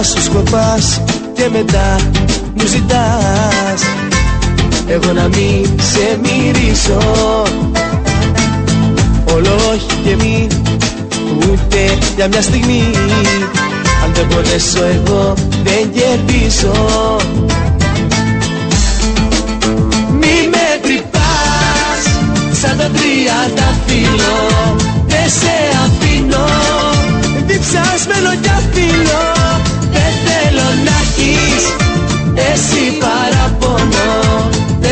Μπροστά σου σκοπάς και μετά μου ζητάς. Εγώ να μην σε μυρίσω. Όλο όχι και μη ούτε για μια στιγμή. Αν δεν μπορέσω εγώ δεν κερδίσω. Μη με τρυπάς σαν το τριανταφύλλο Δεν σε αφήνω διψασμένο κι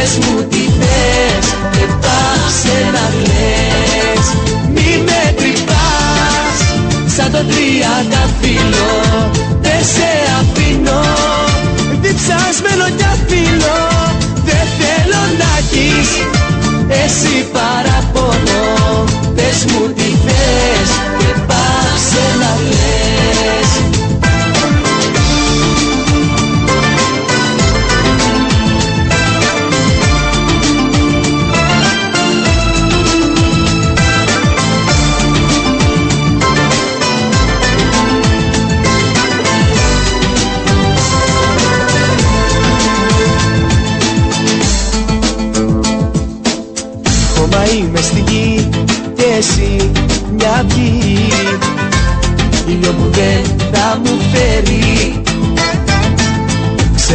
Πες μου τι θες και πάψε να κλαις Μη με τρυπάς σαν το τριανταφύλλο. Δεν σε αφήνω διψασμένο κι αφήνω Δεν θέλω να έχεις εσύ παραπονώ Πες μου τι θες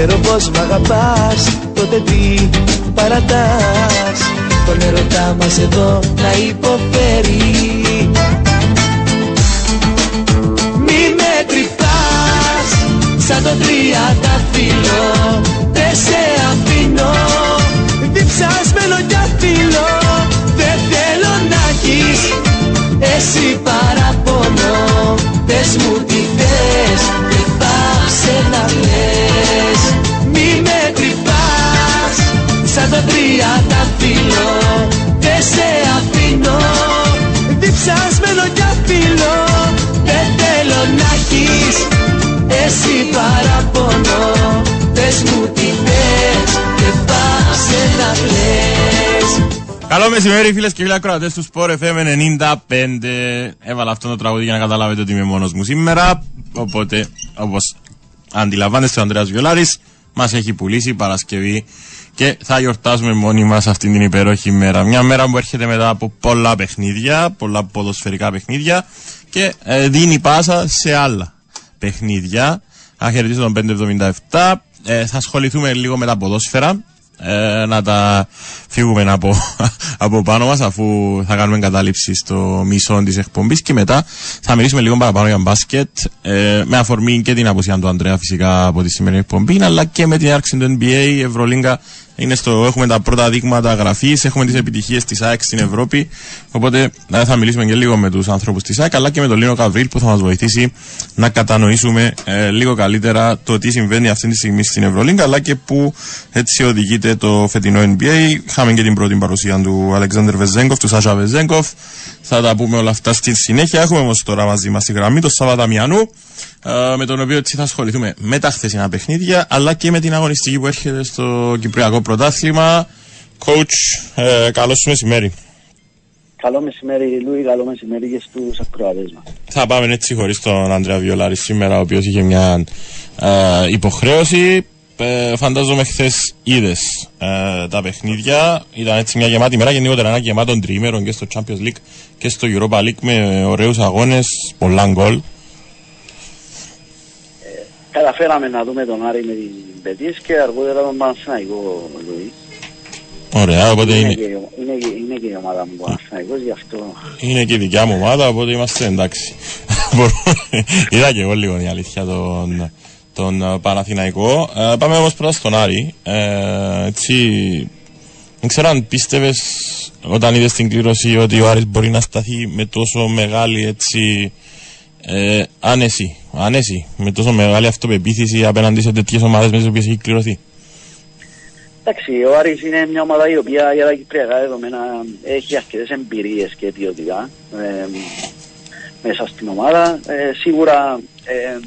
Ξέρω πως μ' αγαπάς, τότε τι παρατάς. Τον ερωτά μας εδώ να υποφέρει. Μη με τρυπάς σαν το τριανταφύλλο. Δεν σε αφήνω διψασμένο κι αφήνω Δεν θέλω να έχεις εσύ παραπονώ Πες μου τι μεσημέρι, φίλες και φίλοι ακροατές του Sport FM 95. Έβαλα αυτό το τραγούδι για να καταλάβετε ότι είμαι μόνος μου σήμερα. Οπότε, όπως αντιλαμβάνεστε, ο Ανδρέας Βιολάρης μας έχει πουλήσει Παρασκευή και θα γιορτάζουμε μόνοι μας αυτήν την υπέροχη μέρα. Μια μέρα που έρχεται μετά από πολλά παιχνίδια, πολλά ποδοσφαιρικά παιχνίδια και ε, δίνει πάσα σε άλλα παιχνίδια. Να χαιρετήσω τον 577. Ε, θα ασχοληθούμε λίγο με τα ποδόσφαιρα ε, να τα φύγουμε από, από πάνω μας αφού θα κάνουμε εγκατάλειψη στο μισό της εκπομπής και μετά θα μιλήσουμε λίγο παραπάνω για μπάσκετ ε, με αφορμή και την αποσία του Ανδρέα φυσικά από τη σημερινή εκπομπή αλλά και με την άρξη του NBA, η Ευρωλίγκα είναι στο, έχουμε τα πρώτα δείγματα γραφής, έχουμε τις επιτυχίες της ΑΕΚ στην Ευρώπη. Οπότε ε, θα μιλήσουμε και λίγο με τους ανθρώπους της ΑΕΚ, αλλά και με τον Λίνο Καβρίλ που θα μας βοηθήσει να κατανοήσουμε ε, λίγο καλύτερα το τι συμβαίνει αυτή τη στιγμή στην Ευρωλίγκα, αλλά και πού έτσι οδηγείται το φετινό NBA. Είχαμε και την πρώτη παρουσία του Αλεξάνδρ Βεζέγκοφ, του Σάσα Βεζέγκοφ. Θα τα πούμε όλα αυτά στη συνέχεια. Έχουμε όμως τώρα μαζί μας τη γραμμή, τον Σάββατα Μιανού, ε, με τον οποίο έτσι θα ασχοληθούμε με τα χθεσινά παιχνίδια, αλλά και με την αγωνιστική που έρχεται στο Κυπριακό Πρωτάθλημα. Coach, ε, καλό σου μεσημέρι. Καλό μεσημέρι, Λούι, καλό μεσημέρι και στους ακροατές μας. Θα πάμε έτσι χωρίς τον Άντρεα Βιολάρη σήμερα, ο οποίος είχε μια ε, υποχρέωση. Ε, φαντάζομαι χθες είδες ε, τα παιχνίδια. Ήταν έτσι μια γεμάτη μέρα, γενικότερα ένα γεμάτο τριήμερο και στο Champions League και στο Europa League με ωραίους αγώνες, πολλά γκολ. Καταφέραμε να δούμε τον Άρη με την Πετής και αργότερα τον Παναθηναϊκό, Λούι. Ωραία, οπότε Είναι, είναι, και, είναι, και- είναι και η ομάδα μου Παναθηναϊκός, γι' αυτό είναι και η δικιά μου ομάδα, οπότε είμαστε εντάξει. Μπορούμε- Είδα και εγώ λίγο η αλήθεια τον, τον ε, Παναθηναϊκό. Ε, πάμε όμως πρώτα στον Άρη. Ε, έτσι, δεν ξέρω αν πίστευες όταν είδες την κλήρωση ότι ο Άρης μπορεί να σταθεί με τόσο μεγάλη έτσι, ε, άνεση, άνεση, με τόσο μεγάλη αυτοπεποίθηση απέναντι σε τέτοιες ομάδες με τις οποίες έχει κληρωθεί. Εντάξει, ο Άρης είναι μια ομάδα η οποία για τα κυπριακά δεδομένα έχει αρκετές εμπειρίες και ποιοτικά ε, μέσα στην ομάδα. Ε, σίγουρα ε,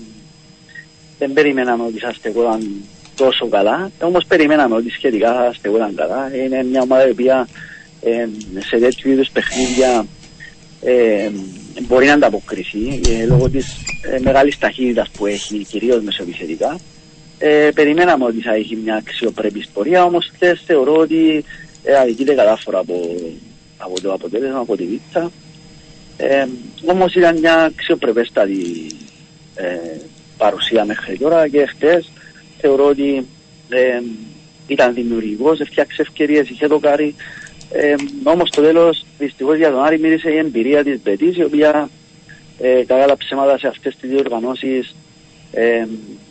δεν περιμέναμε ότι θα στεκόταν τόσο καλά, όμως περιμέναμε ότι σχετικά θα στεκόταν καλά. Είναι μια ομάδα η οποία ε, σε τέτοιου είδους παιχνίδια ε, μπορεί να ανταποκριθεί ε, λόγω της ε, μεγάλης ταχύτητας που έχει κυρίως μεσοεπιθετικά. Ε, περιμέναμε ότι θα έχει μια αξιοπρεπή πορεία, όμως χθες θεωρώ ότι ε, αδικείται κατάφορα από, από το αποτέλεσμα, από τη βίτσα. Ε, όμως ήταν μια αξιοπρεπέστατη ε, παρουσία μέχρι τώρα και χτες θεωρώ ότι ε, ήταν δημιουργικός, έφτιαξε ευκαιρίες, είχε το κάρι. Ε, όμως στο τέλος δυστυχώς για τον Άρη μίλησε η εμπειρία της Μπετής η οποία ε, κατά τα ψέματα σε αυτές τις δύο οργανώσεις ε,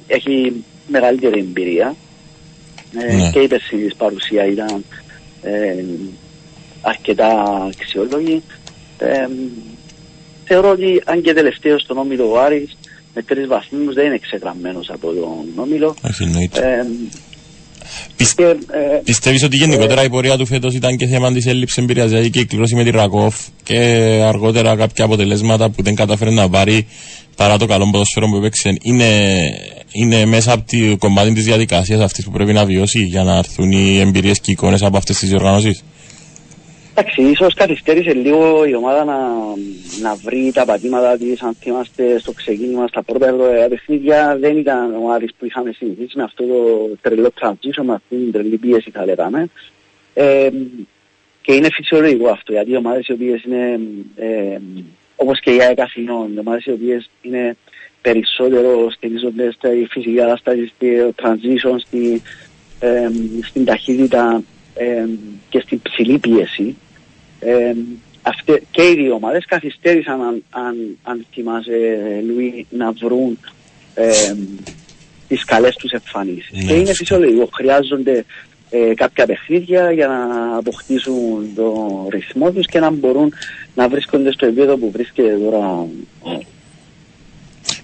έχει μεγαλύτερη εμπειρία ε, Ναι. και η περσινής παρουσία ήταν ε, αρκετά αξιόλογη. Ε, θεωρώ ότι αν και τελευταίο στον Όμιλο ο Άρης με τρεις βαθμούς δεν είναι εξεγραμμένος από τον Όμιλο. Όχι, εννοείται. Ε, Πισ- και, ε, Πιστεύεις ότι γενικότερα η πορεία του φέτος ήταν και θέμα της έλλειψης εμπειρίας, δηλαδή και η κλήρωση με τη Ρακόφ και αργότερα κάποια αποτελέσματα που δεν κατάφερε να πάρει παρά το καλό ποδοσφαίρο που έπαιξε, είναι, είναι μέσα από το κομμάτι της διαδικασίας αυτής που πρέπει να βιώσει για να έρθουν οι εμπειρίες και οι εικόνες από αυτές τις διοργανώσεις; Εντάξει, ίσως καθυστέρησε λίγο η ομάδα να, να βρει τα πατήματα της, αν θυμάστε στο ξεκίνημα στα πρώτα ευρωπαϊκά παιχνίδια, δεν ήταν ο Άρης που είχαμε συνηθίσει με αυτό το τρελό transition, με αυτή την τρελή πίεση θα λέγαμε. Ε, και είναι φυσιολογικό αυτό, γιατί οι ομάδες οι οποίες είναι, ε, όπως και η ΑΕΚ Αθηνών, οι ομάδες οι οποίες είναι περισσότερο στηρίζονται στα φυσική κατάσταση, στο transition, στη, ε, στην ταχύτητα ε, και στην ψηλή πίεση. Ε, αυτέ, και οι δύο ομάδες καθυστέρησαν αν, αν, αν θυμάσαι Λουί να βρουν ε, τις καλές τους εμφανίσεις. Ναι, και είναι αυτό. φυσιολογικό. Χρειάζονται ε, κάποια παιχνίδια για να αποκτήσουν τον ρυθμό τους και να μπορούν να βρίσκονται στο επίπεδο που βρίσκεται τώρα.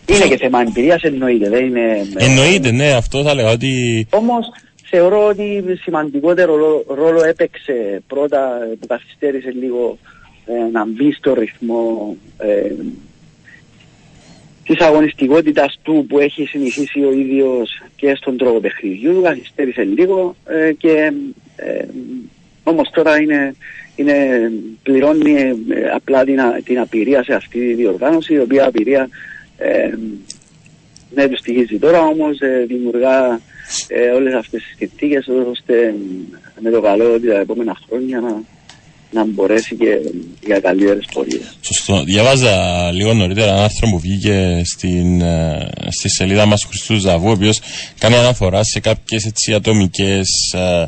Είναι και θέμα εμπειρίας εννοείται. Δεν είναι, Εννοείται, ναι, αυτό θα λέγα ότι όμως θεωρώ ότι σημαντικότερο ρόλο, ρόλο έπαιξε πρώτα που καθυστέρησε λίγο ε, να μπει στο ρυθμό ε, της αγωνιστικότητας του που έχει συνηθίσει ο ίδιος και στον τρόπο παιχνιδιού. Του, καθυστέρησε λίγο ε, και ε, όμως τώρα είναι, είναι, πληρώνει ε, απλά την, α- την απειρία σε αυτή τη διοργάνωση η οποία απειρία ε, ναι, του στοιχίζει τώρα όμως ε, δημιουργά ε, όλες αυτές τις συνθήκες ώστε ε, με το καλό ότι τα επόμενα χρόνια να, να μπορέσει και για καλύτερες πορείες. Σωστό. Διαβάζα λίγο νωρίτερα ένα άρθρο που βγήκε στην, ε, στη σελίδα μας του Χριστού Ζαβού, ο οποίος κάνει αναφορά σε κάποιες έτσι ατομικές ε,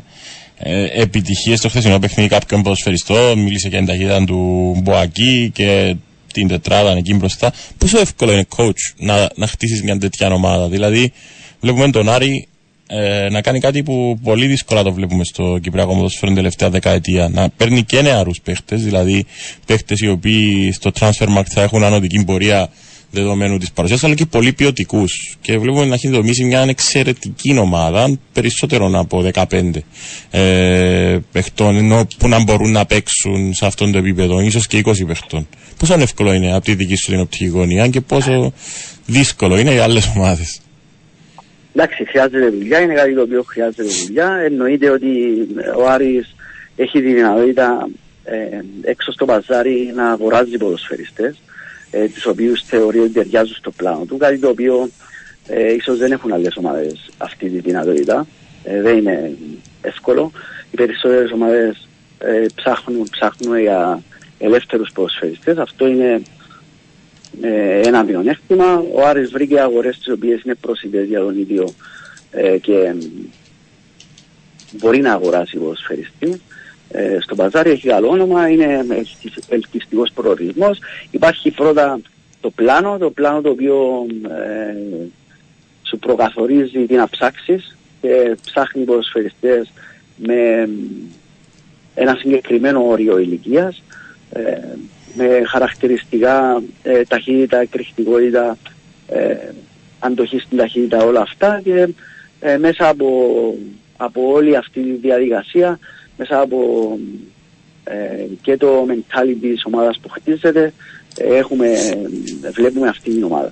ε, επιτυχίες στο χθεσινό παιχνίδι κάποιων ποδοσφαιριστών. Μίλησε για την ταχύτητα του Μποακή και την τετράδα εκεί μπροστά. Πόσο εύκολο είναι coach να, να χτίσεις μια τέτοια ομάδα. Δηλαδή, βλέπουμε τον Άρη ε, να κάνει κάτι που πολύ δύσκολα το βλέπουμε στο Κυπριακό Ποδοσφαίρο την τελευταία δεκαετία. Να παίρνει και νεαρούς παίχτες, δηλαδή παίχτες οι οποίοι στο transfer market θα έχουν ανωδική πορεία δεδομένου της παρουσίας, αλλά και πολύ ποιοτικούς. Και βλέπουμε να έχει δομήσει μια εξαιρετική ομάδα, περισσότερων από 15 ε, παιχτών, ενώ που να μπορούν να παίξουν σε αυτόν το επίπεδο, ίσως και 20 παιχτών. Πόσο εύκολο είναι από τη δική σου την οπτική γωνία και πόσο δύσκολο είναι για άλλες ομάδες; Εντάξει, χρειάζεται δουλειά, είναι κάτι το οποίο χρειάζεται δουλειά. Εννοείται ότι ο Άρης έχει τη δυνατότητα ε, έξω στο παζάρι να αγοράζει ποδοσφαιριστές, ε, τους οποίους θεωρεί ότι ταιριάζουν στο πλάνο του, κάτι το οποίο ε, ίσως δεν έχουν άλλες ομάδες αυτή τη δυνατότητα. Ε, δεν είναι εύκολο. Οι περισσότερες ομάδες ε, ψάχνουν, ψάχνουν για ελεύθερους ποδοσφαιριστές. Αυτό είναι ε, ένα μειονέκτημα. Ο Άρης βρήκε αγορές τις οποίες είναι πρόσιτες για τον ίδιο ε, και ε, μπορεί να αγοράσει ποδοσφαιριστή. Ε, στο παζάρι έχει καλό όνομα, είναι ελκυ- ελκυστικός προορισμός. Υπάρχει πρώτα το πλάνο, το πλάνο το οποίο ε, σου προκαθορίζει τι να ψάξεις και ψάχνει ποδοσφαιριστές με ένα συγκεκριμένο όριο ηλικίας ε, με χαρακτηριστικά ε, ταχύτητα, εκρηκτικότητα, ε, αντοχή στην ταχύτητα, όλα αυτά και ε, μέσα από, από όλη αυτή τη διαδικασία, μέσα από ε, και το mentality της ομάδας που χτίζεται, ε, έχουμε, ε, βλέπουμε αυτή την ομάδα.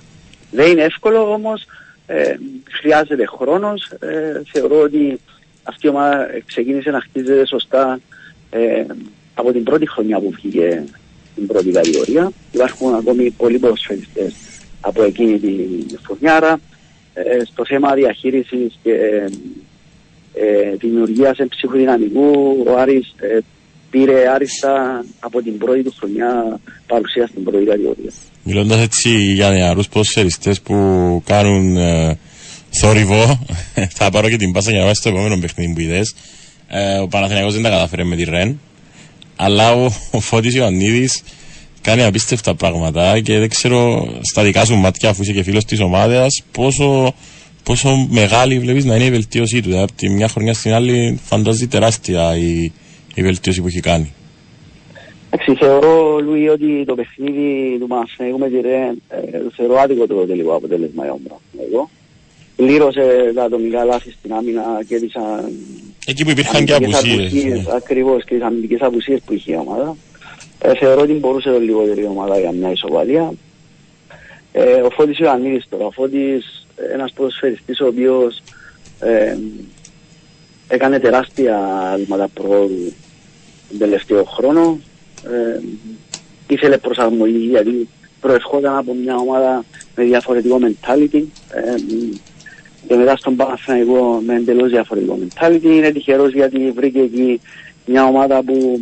Δεν είναι εύκολο όμως, ε, χρειάζεται χρόνος. Ε, θεωρώ ότι αυτή η ομάδα ξεκίνησε να χτίζεται σωστά ε, από την πρώτη χρονιά που βγήκε στην πρώτη κατηγορία. Υπάρχουν ακόμη πολλοί ποδοσφαιριστές από εκείνη τη φουρνιάρα. Ε, στο θέμα διαχείρισης και ε, δημιουργίας ψυχοδυναμικού, ο Άρης ε, πήρε άριστα από την πρώτη του χρονιά παρουσία στην πρώτη κατηγορία. Μιλώντας έτσι για νεαρούς ποδοσφαιριστές που κάνουν ε, θόρυβο, θα πάρω και την πάσα για να πάει στο επόμενο παιχνίδι που είδες. Ε, ο Παναθηναϊκός δεν τα κατάφερε με τη Ρεν, αλλά ο, ο Φώτης Ιωαννίδης κάνει απίστευτα πράγματα και δεν ξέρω στα δικά σου μάτια, αφού είσαι και φίλος της ομάδας, πόσο, πόσο μεγάλη βλέπεις να είναι η βελτίωσή του. Δηλαδή, από τη μια χρονιά στην άλλη φαντάζει τεράστια η, η βελτίωση που έχει κάνει. Εντάξει, θεωρώ, Λουί, ότι το παιχνίδι του Παναθηναϊκού με τη Ρεν ε, θεωρώ άδικο το τελικό αποτέλεσμα για Εγώ πλήρωσε τα ατομικά λάθη στην άμυνα, κέρδισαν... Εκεί που υπήρχαν και απουσίες. Ναι. Ακριβώς, και τις αμυντικές απουσίες που είχε η ομάδα. Ε, θεωρώ ότι μπορούσε το λιγότερο η ομάδα για μια ισοβαλία. Ε, ο Φώτης Ιωαννίδης τώρα, ο Φώτης ένας ποδοσφαιριστής ο οποίος ε, έκανε τεράστια άλματα πρόοδου τον τελευταίο χρόνο. Ε, ήθελε προσαρμογή γιατί προερχόταν από μια ομάδα με διαφορετικό mentality. Ε, και μετά στον Παναθηναϊκό με εντελώς διαφορετικό mentality. Είναι τυχερός γιατί βρήκε εκεί μια ομάδα που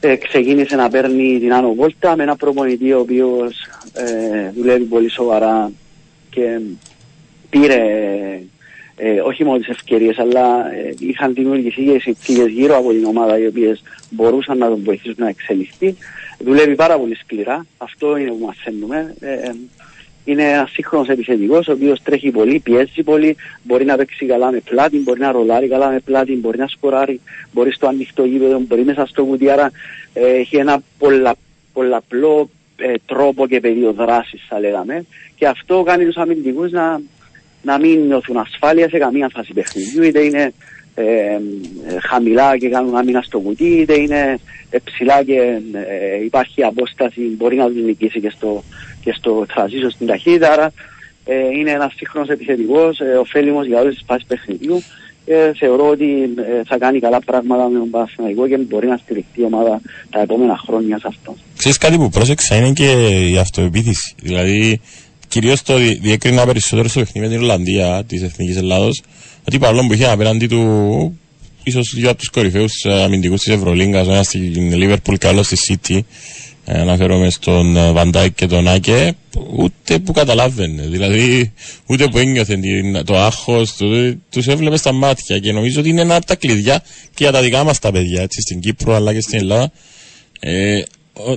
ε, ξεκίνησε να παίρνει την άνω βόλτα με ένα προπονητή ο οποίος ε, δουλεύει πολύ σοβαρά και πήρε ε, όχι μόνο τις ευκαιρίες αλλά ε, είχαν δημιουργηθεί και συνθήκες γύρω από την ομάδα οι οποίες μπορούσαν να τον βοηθήσουν να εξελιχθεί. Δουλεύει πάρα πολύ σκληρά, αυτό είναι που μαθαίνουμε. Ε, είναι ένας σύγχρονος επιθετικός, ο οποίος τρέχει πολύ, πιέζει πολύ, μπορεί να παίξει καλά με πλάτη, μπορεί να ρολάρει καλά με πλάτη, μπορεί να σκοράρει, μπορεί στο ανοιχτό γήπεδο, μπορεί μέσα στο κουτί. Άρα ε, έχει ένα πολλα, πολλαπλό ε, τρόπο και πεδίο δράσης, θα λέγαμε. Και αυτό κάνει τους αμυντικούς να, να μην νιώθουν ασφάλεια σε καμία φάση παιχνιδιού, είτε είναι ε, ε, χαμηλά και κάνουν άμυνα στο κουτί, είτε είναι ε, ψηλά και ε, υπάρχει απόσταση, μπορεί να τους νικήσει και στο, και στο transition στην ταχύτητα. Άρα ε, είναι ένας σύγχρονος επιθετικός, ε, ωφέλιμος για όλες τις φάσεις παιχνιδιού. Ε, θεωρώ ότι ε, θα κάνει καλά πράγματα με τον Παναθηναϊκό και μπορεί να στηριχτεί η ομάδα τα επόμενα χρόνια σε αυτό. Ξέρεις κάτι που πρόσεξα είναι και η αυτοεπίθεση. Δηλαδή, κυρίως το διέκρινα περισσότερο στο παιχνίδι με την Ολλανδία της Εθνικής Ελλάδος, ότι παρόλο που είχε απέναντι του ίσως δύο από τους κορυφαίους ε, αμυντικούς της Ευρωλίγκας, ένας στην Λίβερπουλ και άλλος στη City, ε, αναφέρομαι στον Βαντάικ και τον Άκε, ούτε που καταλάβαινε. Δηλαδή, ούτε που ένιωθε το άγχος, τους έβλεπε στα μάτια. Και νομίζω ότι είναι ένα από τα κλειδιά και για τα δικά μας τα παιδιά, έτσι, στην Κύπρο αλλά και στην Ελλάδα. Ε,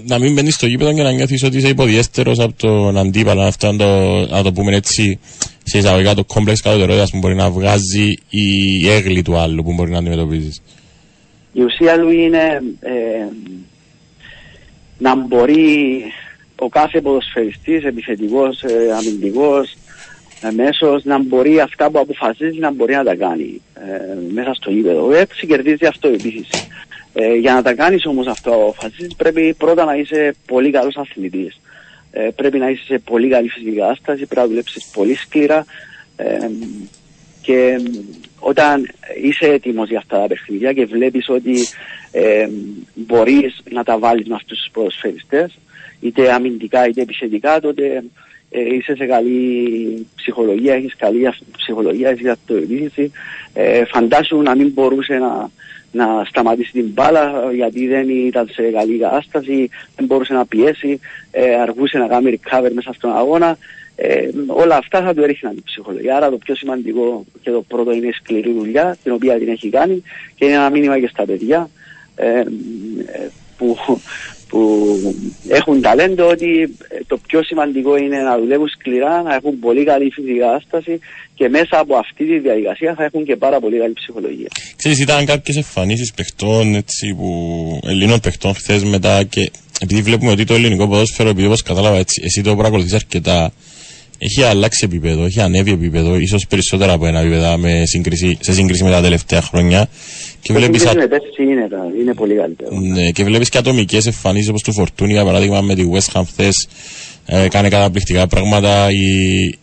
να μην μπαίνεις στο γήπεδο και να νιώθεις ότι είσαι υποδιέστερος από τον αντίπαλο. Αυτό να το, να το πούμε έτσι σε εισαγωγικά το κόμπλεξ κατωτερότητα που μπορεί να βγάζει η έγκλη του άλλου που μπορεί να αντιμετωπίζεις. Η ουσία του είναι ε, να μπορεί ο κάθε ποδοσφαιριστής, επιθετικός, ε, αμυντικός, ε, μέσος, να μπορεί αυτά που αποφασίζει να μπορεί να τα κάνει ε, μέσα στο γήπεδο. Έτσι κερδίζει αυτό επίσης. Ε, για να τα κάνεις όμως αυτό που αποφασίζεις πρέπει πρώτα να είσαι πολύ καλός αθλητής. Ε, πρέπει να είσαι σε πολύ καλή φυσική κατάσταση, πρέπει να δουλέψεις πολύ σκληρά ε, και όταν είσαι έτοιμος για αυτά τα παιχνίδια και βλέπεις ότι ε, μπορείς να τα βάλεις με αυτούς τους ποδοσφαιριστές, είτε αμυντικά είτε επιθετικά, τότε ε, είσαι σε καλή ψυχολογία, έχεις καλή ψυχολογία, έχεις αυτοεπίθεση. Ε, φαντάσου να μην μπορούσε να, να σταματήσει την μπάλα γιατί δεν ήταν σε καλή κατάσταση, δεν μπορούσε να πιέσει, ε, αργούσε να κάνει recover μέσα στον αγώνα. Ε, όλα αυτά θα του έριχναν την ψυχολογία. Άρα το πιο σημαντικό και το πρώτο είναι η σκληρή δουλειά, την οποία την έχει κάνει και είναι ένα μήνυμα και στα παιδιά ε, που, που έχουν ταλέντο ότι το πιο σημαντικό είναι να δουλεύουν σκληρά, να έχουν πολύ καλή φυσική κατάσταση και μέσα από αυτή τη διαδικασία θα έχουν και πάρα πολύ καλή ψυχολογία. Ξέρεις, ήταν κάποιες εμφανίσεις παιχτών, έτσι, που Ελλήνων παιχτών χθες μετά και επειδή βλέπουμε ότι το ελληνικό ποδόσφαιρο, επειδή όπως κατάλαβα έτσι, εσύ το παρακολουθείς αρκετά, έχει αλλάξει επίπεδο, έχει ανέβει επίπεδο, ίσως περισσότερα από ένα επίπεδο με σύγκριση, σε σύγκριση με τα τελευταία χρόνια. Και βλέπεις. Α... Είναι, είναι πολύ καλύτερο. Ναι, και βλέπεις και ατομικές εμφανίσεις όπως του Φορτούνη, για παράδειγμα με τη West Ham χθες. Ε, κάνει καταπληκτικά πράγματα. Η,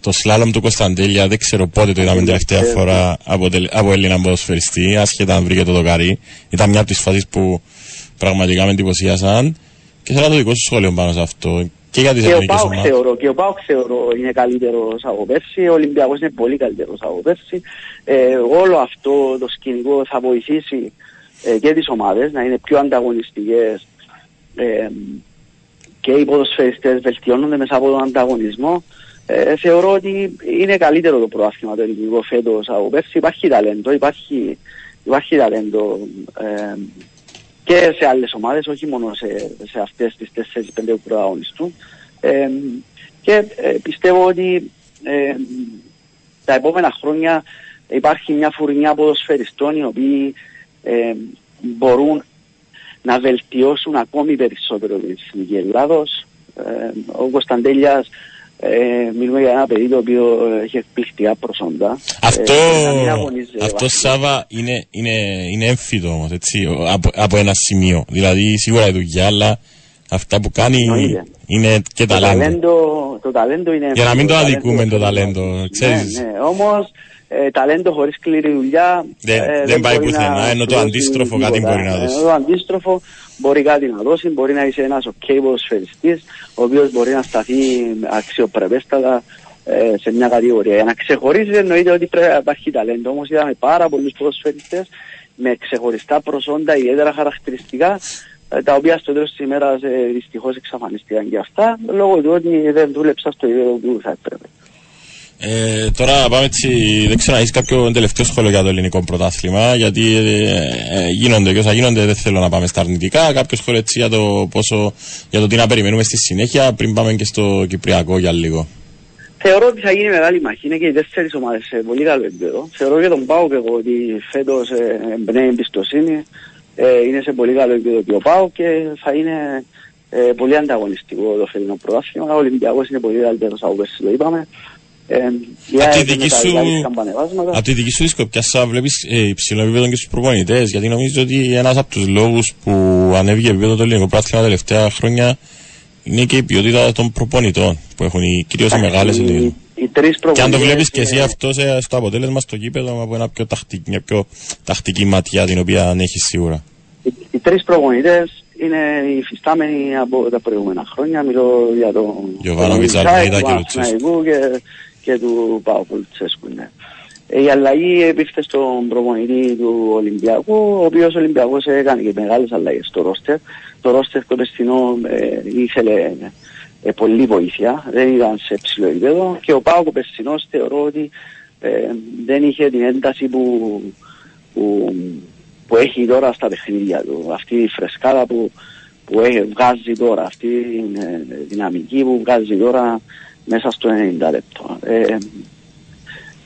το σλάλομ του Κωνσταντέλια δεν ξέρω πότε το είδαμε τελευταία φορά από, από Έλληνα ποδοσφαιριστή, άσχετα αν βρήκε το δοκάρι. Ήταν μια από τις φάσεις που πραγματικά με εντυπωσίασαν. Και θέλω να το δικό σου σχόλιο πάνω σε αυτό. Και για τις Και ο εθνικές Πάοκ ομάδες. θεωρώ, και ο Πάοκ θεωρώ είναι καλύτερος από πέρσι, ο Ολυμπιακός είναι πολύ καλύτερος από πέρσι. Ε, όλο αυτό το σκηνικό θα βοηθήσει ε, και τις ομάδες να είναι πιο ανταγωνιστικές ε, και οι ποδοσφαιριστές βελτιώνονται μέσα από τον ανταγωνισμό. Ε, θεωρώ ότι είναι καλύτερο το προάθλημα το ελληνικό φέτος από πέρσι. Υπάρχει ταλέντο, υπάρχει, υπάρχει ταλέντο ε, και σε άλλες ομάδες, όχι μόνο σε, σε αυτές τις 4-5 που πρωταγωνιστούν. Ε, και ε, πιστεύω ότι ε, τα επόμενα χρόνια υπάρχει μια φουρνιά ποδοσφαιριστών οι οποίοι ε, μπορούν να βελτιώσουν ακόμη περισσότερο την Εθνική Ελλάδος. Ε, ο Κωνσταντέλιας ε, μιλούμε για ένα παιδί το οποίο έχει εκπληκτικά προσόντα. Αυτό, Ε, να μην αγωνίζεται αυτό βασικά. Σάβα είναι, είναι, είναι έμφυτο όμως, έτσι, ο- από, από ένα σημείο. Δηλαδή σίγουρα η δουλειά, αλλά αυτά που κάνει Εννοείται. είναι και το ταλέντο. ταλέντο, το ταλέντο είναι... Για να μην το ταλέντο αδικούμε το είναι- ταλέντο, ξέρεις. Ναι, ναι. Όμως ε, ταλέντο χωρίς σκληρή δουλειά Δεν- ε, δεν πάει μπορεί πουθενά, να ενώ το σου αντίστροφο δώσει κάτι τίποτα. μπορεί να δώσει. Ενώ το αντίστροφο μπορεί κάτι να δώσει, μπορεί να είσαι ένας οκ ποδοσφαιριστής, ο οποίος μπορεί να σταθεί αξιοπρεπέστατα ε, σε μια κατηγορία. Για να ξεχωρίζεις εννοείται ότι πρέπει να υπάρχει ταλέντο. Όμως είδαμε πάρα πολλούς ποδοσφαιριστές με ξεχωριστά προσόντα, ιδιαίτερα χαρακτηριστικά, ε, τα οποία στο τέλος της ημέρας ε, δυστυχώς εξαφανίστηκαν και αυτά, λόγω του ότι δεν δούλεψα στο ίδιο που θα έπρεπε. Ε, τώρα πάμε έτσι, δεν ξέρω αν έχεις κάποιο τελευταίο σχόλιο για το ελληνικό πρωτάθλημα, γιατί ε, ε, γίνονται και όσα γίνονται δεν θέλω να πάμε στα αρνητικά. Κάποιο σχόλιο έτσι για το, πόσο, για το τι να περιμένουμε στη συνέχεια πριν πάμε και στο Κυπριακό για λίγο. Θεωρώ ότι θα γίνει μεγάλη μάχη. Είναι και οι τέσσερις ομάδες σε πολύ καλό επίπεδο. Θεωρώ και τον Πάο εγώ ότι φέτος ε, εμπνέει εμπιστοσύνη. Ε, είναι σε πολύ καλό επίπεδο και ο Πάο και θα είναι ε, πολύ ανταγωνιστικό το φετινό πρωτάθλημα. Ο Ολυμπιακός είναι πολύ καλύτερος από πέρσι, το είπαμε. Ε, η Απ' τη ΑΕΚ δική με τα σου- μεγάλη καμπανεβάσματα. Από τη δική σου δισκοπιά, σα βλέπεις ε, υψηλό επίπεδο και στους προπονητές, γιατί νομίζω ότι ένας από τους λόγους που ανέβηκε επίπεδο το ελληνικό πρωτάθλημα τα τελευταία χρόνια είναι και η ποιότητα των προπονητών που έχουν κυρίως οι μεγάλες οι, ελληνικές. οι τρεις Και αν το προπονητές βλέπεις και εσύ είναι- αυτό σε- στο αποτέλεσμα στο κήπεδο από ένα πιο τακτική, μια πιο τακτική ματιά την οποία έχει σίγουρα. Οι, οι τρεις προπονητές είναι οι φυστάμενοι από τα προηγούμενα χρόνια. Μιλώ για τον Γιωβάνοβιτς, τον Αλμέιδα Τσάικ, και του Λουτσέσκου. Παναθηναϊκού και, και του Πάου Λουτσέσκου. Ναι. Ε, Η αλλαγή επήρθε στον προπονητή του Ολυμπιακού, ο οποίος ο Ολυμπιακός έκανε και μεγάλες αλλαγές στο ρόστερ. Το ρόστερ το Πεστινό ε, ήθελε ε, πολλή βοήθεια, δεν ήταν σε ψηλό επίπεδο και ο Πάου Πεστινός θεωρώ ότι ε, δεν είχε την ένταση που, που, που έχει τώρα στα παιχνίδια του. Αυτή η φρεσκάδα που, που έχει, βγάζει τώρα, αυτή η ε, δυναμική που βγάζει τώρα μέσα στο 90 λεπτό. Ε,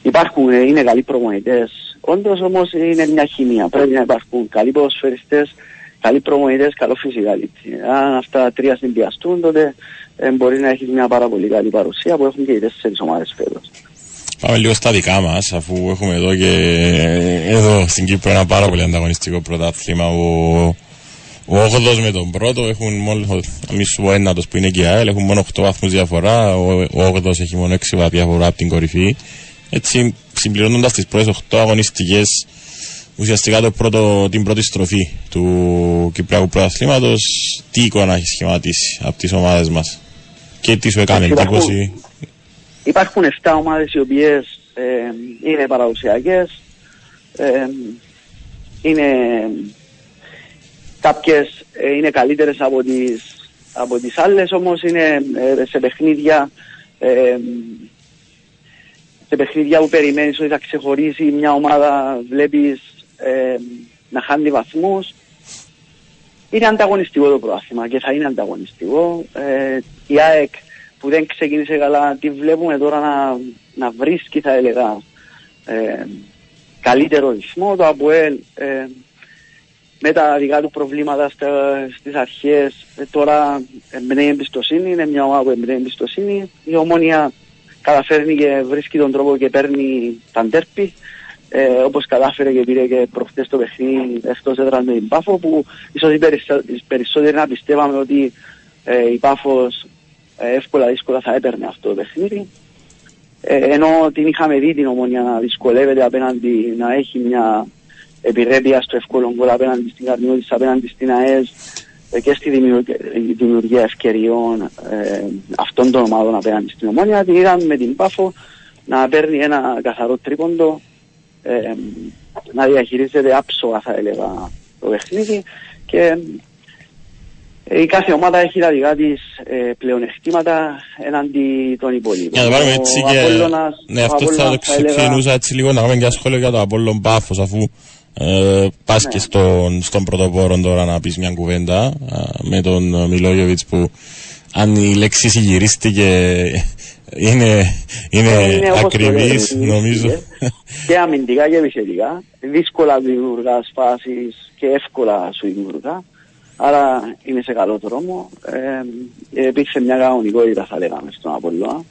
υπάρχουν, ε, είναι καλοί προπονητές. Όντως όμως είναι μια χημεία. Πρέπει να υπάρχουν καλοί ποδοσφαιριστές, καλοί προπονητές, καλό φυσικαλίτη. Αν αυτά τα τρία συνδυαστούν τότε ε, μπορεί να έχεις μια πάρα πολύ καλή παρουσία που έχουν και οι τέσσερις ομάδες φέτος. Πάμε λίγο στα δικά μας, αφού έχουμε εδώ και εδώ στην Κύπρο ένα πάρα πολύ ανταγωνιστικό πρωτάθλημα. Ο, ο 8 με τον πρώτο έχουν μόνο, μη σου πω ένατος που είναι και η ΑΕΛ, έχουν μόνο 8 βαθμούς διαφορά. Ο, ο 8 έχει μόνο 6 βαθμία διαφορά από την κορυφή. Έτσι, συμπληρώνοντας τις πρώτες 8 αγωνιστικές, ουσιαστικά το πρώτο, την πρώτη στροφή του Κυπριακού Πρωταθλήματος, τι εικόνα έχει σχηματίσει από τις ομάδες μας; Και τι σου έκανε Υπάρχουν- εντύπωση; Υπάρχουν 7 ομάδες οι οποίες ε, είναι παραδοσιακές, ε, είναι κάποιες ε, είναι καλύτερες από τις, από τις άλλες, όμως είναι ε, σε παιχνίδια ε, σε παιχνίδια που περιμένεις ότι θα ξεχωρίσει μια ομάδα, βλέπεις ε, να χάνει βαθμούς. Είναι ανταγωνιστικό το πρόθυμα και θα είναι ανταγωνιστικό. Ε, η ΑΕΚ που δεν ξεκίνησε καλά, τη βλέπουμε τώρα να, να βρίσκει θα έλεγα ε, καλύτερο ρυθμό. Το ΑΠΟΕΛ ε, με τα δικά του προβλήματα στα, στις αρχές. Ε, τώρα εμπνέει εμπιστοσύνη, είναι μια ομάδα που εμπνέει εμπιστοσύνη. Η Ομόνια καταφέρνει και βρίσκει τον τρόπο και παίρνει τα ντέρπι. Ε, όπως κατάφερε και πήρε και προχτές το παιχνίδι εκτός έδρας με την Πάφο που ίσως οι περισσο- οι περισσότεροι να πιστεύαμε ότι ε, η Πάφος ε, εύκολα δύσκολα θα έπαιρνε αυτό το παιχνίδι. Ε, ενώ την είχαμε δει την ομόνια να δυσκολεύεται απέναντι να έχει μια επιρρέπεια στο εύκολο γκολ απέναντι στην Καρνιώτης, απέναντι στην ΑΕΣ ε, και στη δημιουργία, δημιουργία ευκαιριών ε, αυτών των ομάδων απέναντι στην Ομόνια. Την είδαμε με την Πάφο να παίρνει ένα καθαρό τρίποντο, ε, να διαχειρίζεται άψογα θα έλεγα το παιχνίδι και ε, η κάθε ομάδα έχει τα δικά της ε, πλεονεκτήματα εναντί των υπολείπων. Για να το πάρουμε έτσι Ο και... Απόλλωνας- Ναι, ο αυτός θα Απόλλωνας το έλεγα- ξεκινούσα έτσι λίγο να κάνουμε και ένα σχόλιο για το Απόλλων Πάφος αφού ε, πας Ναι. και στον, στον πρωτοπόρο τώρα να πεις μια κουβέντα α, με τον ε, Μιλόγεβιτς που αν η λέξη συγυρίστηκε είναι, είναι, Ε, είναι όπως το ακριβής λέτε, νομίζω. ε. και αμυντικά και επιθετικά. Δύσκολα δημιουργάς φάσεις και εύκολα σου δημιουργά. Άρα είναι σε καλό δρόμο. Ε, υπήρξε μια κανονικότητα θα λέγαμε στον Απόλλωνα.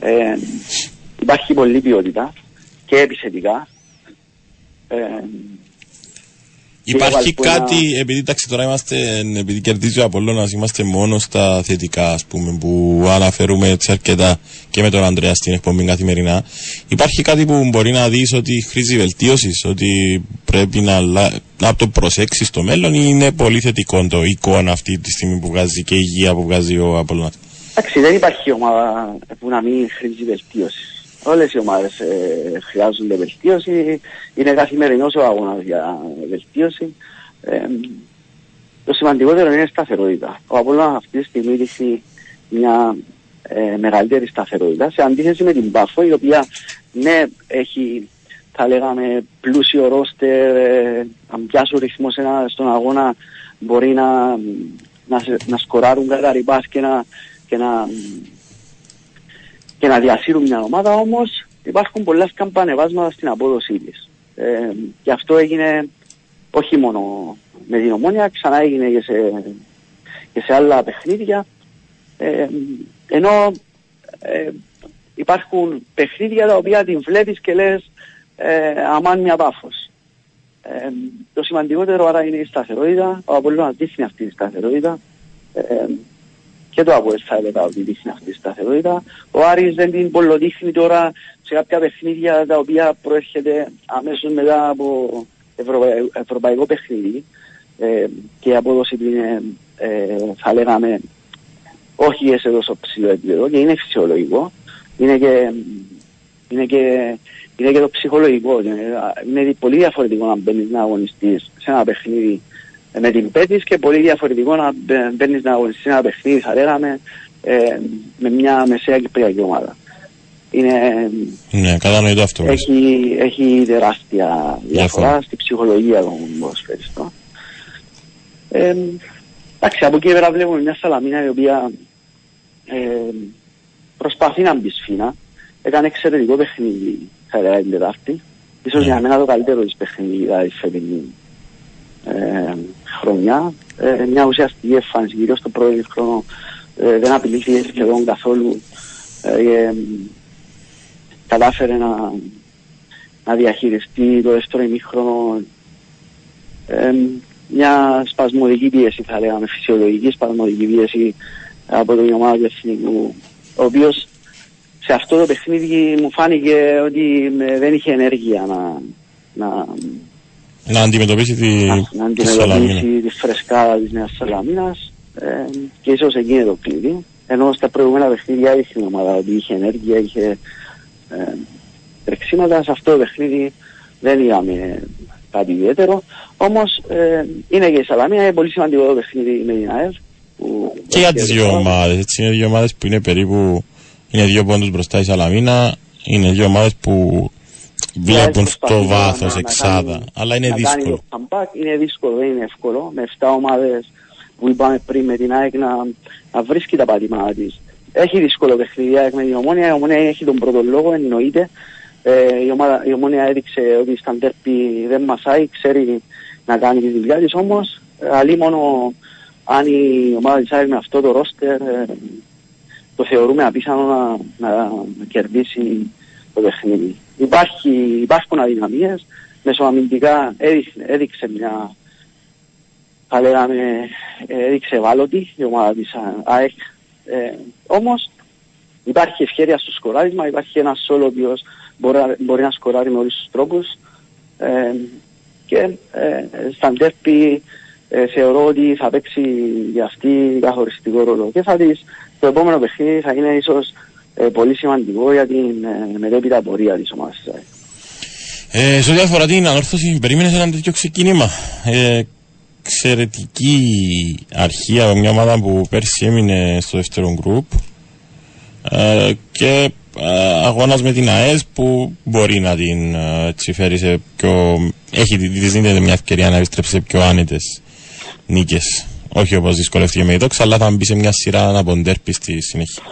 Ε, υπάρχει πολλή ποιότητα και επιθετικά. Ε, Υπάρχει που ένα- κάτι, επειδή εντάξει τώρα είμαστε, επειδή κερδίζει ο Απόλλωνας, είμαστε μόνος στα θετικά ας πούμε που αναφέρουμε έτσι αρκετά και με τον Ανδρέα στην εκπομπή καθημερινά. Υπάρχει κάτι που μπορεί να δεις ότι χρήζει βελτίωσης, ότι πρέπει να, αλλα- να το προσέξεις στο μέλλον ή είναι πολύ θετικό το εικόνα αυτή τη στιγμή που βγάζει και η υγεία που βγάζει ο Απόλλωνας; Εντάξει, δεν υπάρχει ομάδα που να μην χρήζει βελτίωσης. Όλες οι ομάδες ε, χρειάζονται βελτίωση. Είναι καθημερινός ο αγώνας για βελτίωση. Ε, το σημαντικότερο είναι η σταθερότητα. Ο Απόλλωνας αυτή τη στιγμή δείχνει μια ε, μεγαλύτερη σταθερότητα σε αντίθεση με την Πάφο η οποία ναι έχει θα λέγαμε πλούσιο ρόστερ ε, αν πιάσουν ρυθμό σε ένα- στον αγώνα μπορεί να, να, σε- να σκοράρουν κατά ριμπάς και να, και να, και να διασύρουν μια ομάδα όμως υπάρχουν πολλά σκαμπανεβάσματα στην απόδοσή της. Ε, και αυτό έγινε όχι μόνο με την ομόνια, ξανά έγινε και σε, και σε άλλα παιχνίδια. Ε, ενώ ε, υπάρχουν παιχνίδια τα οποία την βλέπεις και λες ε, αμάν μια πάφος. Ε, το σημαντικότερο άρα είναι η σταθερότητα. Ο Απολλώνας δείχνει αυτή τη σταθερότητα. Ε, και το Αποέλ θα έλεγα ότι δείχνει αυτή τη σταθερότητα. Ο Άρης δεν την πολλοδείχνει τώρα σε κάποια παιχνίδια τα οποία προέρχεται αμέσως μετά από ευρωπαϊ- ευρωπαϊκό παιχνίδι ε, και η απόδοση του είναι ε, θα λέγαμε όχι σε τόσο ψηλό επίπεδο και είναι φυσιολογικό. Είναι και, είναι και, είναι και το ψυχολογικό. Είναι, είναι πολύ διαφορετικό να μπαίνεις να αγωνιστείς σε ένα παιχνίδι με την Πέτης και πολύ διαφορετικό να μπαι- μπαίνεις να αγωνιστείς σε ένα παιχνίδι, θα λέγαμε, ε, με μια μεσαία κυπριακή ομάδα. Είναι, Ναι, κατανοητό αυτό. έχει, έχει τεράστια διαφορά Διαφορά. στη ψυχολογία των ποδοσφαιριστών. Ε, εντάξει, από εκεί πέρα βλέπουμε μια Σαλαμίνα η οποία ε, προσπαθεί να μπει σφίνα. Έκανε εξαιρετικό παιχνίδι, θα έλεγα την Τετάρτη. Ίσως Ναι. για μένα το καλύτερο της παιχνίδι δηλαδή, της φετινής ε, χρονιά. Ε, μια ουσιαστική εμφάνιση, κυρίως στο πρώτο χρόνο ε, δεν απειλήθηκε σχεδόν καθόλου. Ε, ε, κατάφερε να, να διαχειριστεί το δεύτερο ημίχρονο ε, μια σπασμωδική πίεση θα λέγαμε, φυσιολογική σπασμωδική πίεση από την ομάδα του Εθνικού ο οποίος σε αυτό το παιχνίδι μου φάνηκε ότι ε, δεν είχε ενέργεια να, να, Να αντιμετωπίσει τη, να, να τη Σαλαμίνα. αντιμετωπίσει τη φρεσκάδα της Νέας Σαλαμίνας ε, και ίσως εκεί είναι το κλειδί. Ενώ στα προηγούμενα παιχνίδια είχε η ομάδα ότι είχε ενέργεια, είχε ε, τρεξίματα. Σε αυτό το παιχνίδι δεν είδαμε κάτι ιδιαίτερο. Όμως ε, είναι και η Σαλαμίνα, είναι πολύ σημαντικό το παιχνίδι με την ΑΕΒ. που- Και για τις δύο ομάδες, έτσι είναι δύο ομάδες που είναι περίπου, είναι δύο πόντους μπροστά η Σαλαμίνα, είναι δύο ομάδες που βλέπουν προσπαθεί στο να- βάθος να εξάδα, κάνει- αλλά είναι να κάνεις δύσκολο. το comeback. Είναι δύσκολο, δεν είναι εύκολο. Με 7 ομάδες που είπαμε πριν με την ΑΕΚ να, να βρίσκει τα πατήματά της. Έχει δύσκολο παιχνίδι η ΑΕΚ με την Ομόνια. Η Ομόνια έχει τον πρώτο λόγο, εννοείται. Ε, η, ομάδα, η Ομόνια έδειξε ότι στα ντέρπι δεν μασάει, ξέρει να κάνει τη δουλειά της όμως. Ε, αλλή μόνο αν η ομάδα της ΑΕΚ με αυτό το ρόστερ ε, το θεωρούμε απίθανο να, να, να κερδίσει το παιχνίδι. Υπάρχει, υπάρχουν αδυναμίες, μεσοαμυντικά έδειξε, έδειξε μια, θα λέγαμε, έδειξε ευάλωτη η ομάδα της ΑΕΚ. Ε, όμως υπάρχει ευκαιρία στο σκοράρισμα, υπάρχει ένας σόλο ο οποίος μπορεί, να- μπορεί να σκοράρει με όλους τους τρόπους. Ε, και ε, στα ντέρπι ε, θεωρώ ότι θα παίξει για αυτή καθοριστικό ρόλο. Και θα δεις το επόμενο παιχνίδι θα είναι ίσως ε, πολύ σημαντικό για την ε, μετέπειτα πορεία της ομάδας. Ε, σε ό,τι αφορά την ανόρθωση, περίμενες ένα τέτοιο ξεκίνημα; Ε, εξαιρετική αρχή από μια ομάδα που πέρσι έμεινε στο δεύτερο γκρουπ ε, και ε, αγώνας με την ΑΕΣ που μπορεί να την ε, έτσι, φέρει σε πιο... έχει της δίνεται μια ευκαιρία να επιστρέψει σε πιο άνετες νίκες. Όχι όπως δυσκολεύτηκε με η δόξα, αλλά θα μπει σε μια σειρά από ντέρπι στη συνέχεια.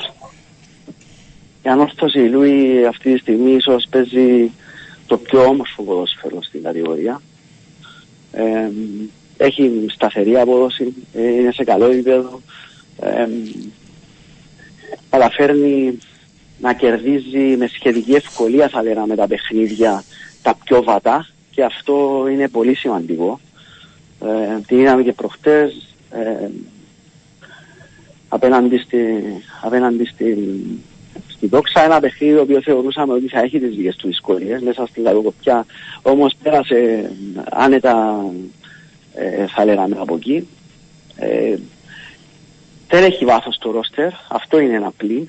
Η ανόρθωση Λούι αυτή τη στιγμή ίσως παίζει το πιο όμορφο ποδόσφαιρο στην κατηγορία. Ε, έχει σταθερή απόδοση, είναι σε καλό επίπεδο. Ε, καταφέρνει να κερδίζει με σχετική ευκολία θα λέγαμε τα παιχνίδια τα πιο βατά και αυτό είναι πολύ σημαντικό. Ε, τι είδαμε και προχτές ε, απέναντι, στη, απέναντι στη, στη δόξα ένα παιχνίδι το οποίο θεωρούσαμε ότι θα έχει τις δικές του δυσκολίες μέσα στην Καλοκοπιά όμως πέρασε άνετα ε, θα λέγαμε από εκεί. Ε, δεν έχει βάθος το ρόστερ, αυτό είναι ένα πλήν.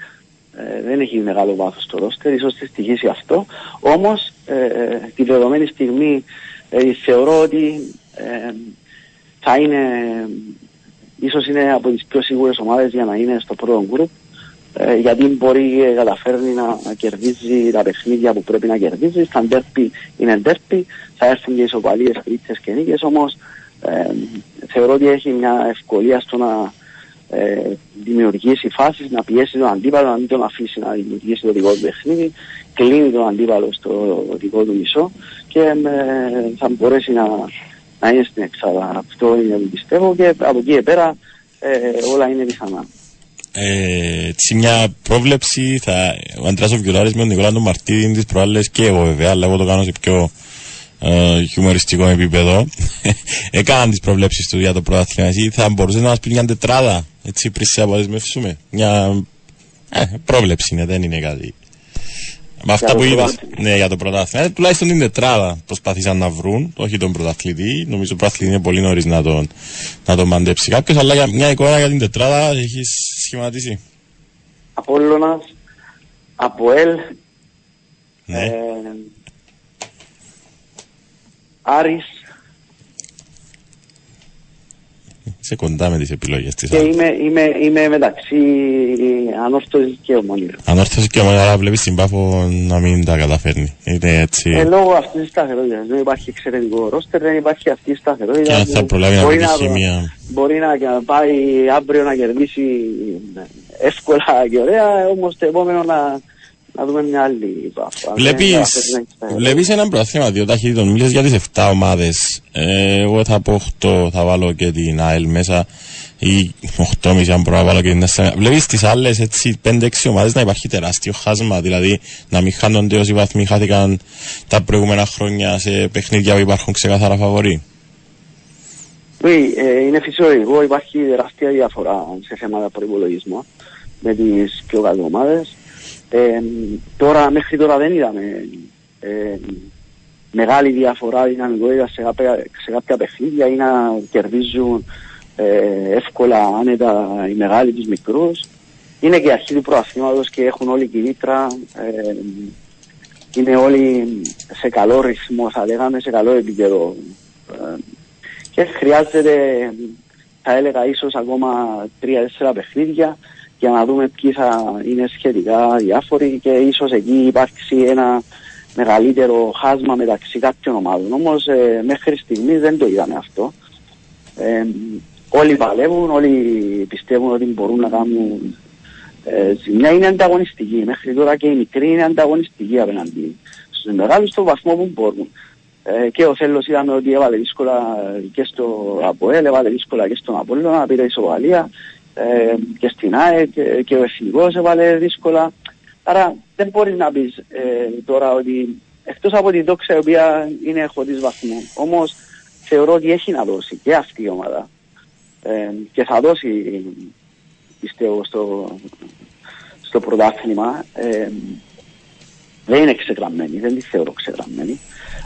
Ε, δεν έχει μεγάλο βάθος το ρόστερ, ίσως τη στοιχήσει αυτό. Όμως, ε, τη δεδομένη στιγμή ε, θεωρώ ότι θα είναι, ίσως είναι από τις πιο σίγουρες ομάδες για να είναι στο πρώτο γκρουπ γιατί μπορεί και καταφέρνει να, να κερδίζει τα παιχνίδια που πρέπει να κερδίζει. Στα ντέρπι είναι ντέρπι, θα έρθουν και ισοπαλίες, κρίτσες και νίκες, όμως θεωρώ ότι έχει μια ευκολία στο να ε, δημιουργήσει φάσεις, να πιέσει τον αντίπαλο, να μην τον αφήσει να δημιουργήσει το δικό του παιχνίδι, κλείνει τον αντίπαλο στο δικό του μισό και ε, θα μπορέσει να, να είναι στην εξάδα. Αυτό είναι που πιστεύω και από εκεί πέρα ε, όλα είναι πιθανά. Ε, έτσι μια πρόβλεψη θα, ο Αντράς ο Βιολάρης με τον Νικόλα τον Μαρτίδη τις προάλλες και εγώ βέβαια αλλά εγώ το κάνω σε πιο ε, χιουμοριστικό επίπεδο. Έκαναν τις προβλέψεις του για το πρωτάθλημα. Εσύ θα μπορούσες να μας πεις μια τετράδα έτσι πριν σε αποδεσμεύσουμε; Μια ε, πρόβλεψη είναι, δεν είναι κάτι. Με αυτά που είδε ναι, για το πρωτάθλημα, ε, τουλάχιστον την τετράδα προσπαθήσαν να βρουν, όχι τον πρωταθλητή. Νομίζω ο πρωταθλητή είναι πολύ νωρίς να τον, να τον μαντέψει κάποιος, αλλά για μια εικόνα για την τετράδα έχεις σχηματίσει. Απόλλωνας, Αποέλ, ναι. ε, Άρης. Είσαι κοντά με τις επιλογές της. Και είμαι, είμαι, είμαι μεταξύ ανόρθωσης και ομονίας. Ανόρθωσης και ομονίας, αλλά βλέπεις την Πάφο να μην τα καταφέρνει. Είναι έτσι... Ε, λόγω αυτής της σταθερότητας. Δεν υπάρχει εξαιρετικό ρόστερ, δεν υπάρχει αυτή η σταθερότητα. Και αν θα προλάβει να πετύχει μια... Μπορεί να πάει αύριο να κερδίσει εύκολα και ωραία, όμως το επόμενο να να δούμε μια άλλη βάφα. Βλέπεις, βλέπεις έναν πρόθυμα δύο ταχύτητων, μίλες για τις 7 ομάδες. Ε, εγώ θα πω 8, θα βάλω και την ΑΕΛ μέσα ή 8,5 αν μπορώ να βάλω και την 4. Βλέπεις τις άλλες έτσι 5-6 ομάδες να υπάρχει τεράστιο χάσμα, δηλαδή να μην χάνονται όσοι βαθμοί χάθηκαν τα προηγούμενα χρόνια σε παιχνίδια που υπάρχουν ξεκάθαρα φαβοροί. Oui, ε, είναι φυσιολογικό, υπάρχει τεράστια διαφορά σε θέματα προπολογισμού με τις πιο καλές ομάδες. Ε, τώρα, μέχρι τώρα δεν είδαμε ε, μεγάλη διαφορά δυναμικότητα σε κάποια, σε κάποια παιχνίδια ή να κερδίζουν ε, εύκολα άνετα οι μεγάλοι τους μικρούς. Είναι και αρχή του προαθήματος και έχουν όλοι κινήτρα. Ε, είναι όλοι σε καλό ρυθμό, θα λέγαμε, σε καλό επίπεδο. Ε, και χρειάζεται, θα έλεγα, ίσως ακόμα τρία-τέσσερα παιχνίδια για να δούμε ποιοι θα είναι σχετικά διάφοροι και ίσως εκεί υπάρξει ένα μεγαλύτερο χάσμα μεταξύ κάποιων ομάδων. Όμως ε, μέχρι στιγμής δεν το είδαμε αυτό. Ε, όλοι παλεύουν, όλοι πιστεύουν ότι μπορούν να κάνουν ε, ζημιά. Είναι ανταγωνιστική. Μέχρι τώρα και οι μικροί είναι ανταγωνιστικοί απέναντι στους μεγάλους στο βαθμό που μπορούν. Ε, και ο Θέλος είδαμε ότι έβαλε δύσκολα και στο ΑΠΟΕΛ, έβαλε δύσκολα και στον Απόλλωνα, πήρε ισοβαλία ε, και στην ΑΕ και, και ο Εθνικός έβαλε δύσκολα. Άρα δεν μπορεί να πεις ε, τώρα ότι εκτός από την δόξα η οποία είναι χωρίς βαθμό, όμως θεωρώ ότι έχει να δώσει και αυτή η ομάδα. Ε, και θα δώσει πιστεύω στο, στο πρωτάθλημα. Ε, δεν είναι ξεγραμμένη, δεν τη θεωρώ ξεγραμμένη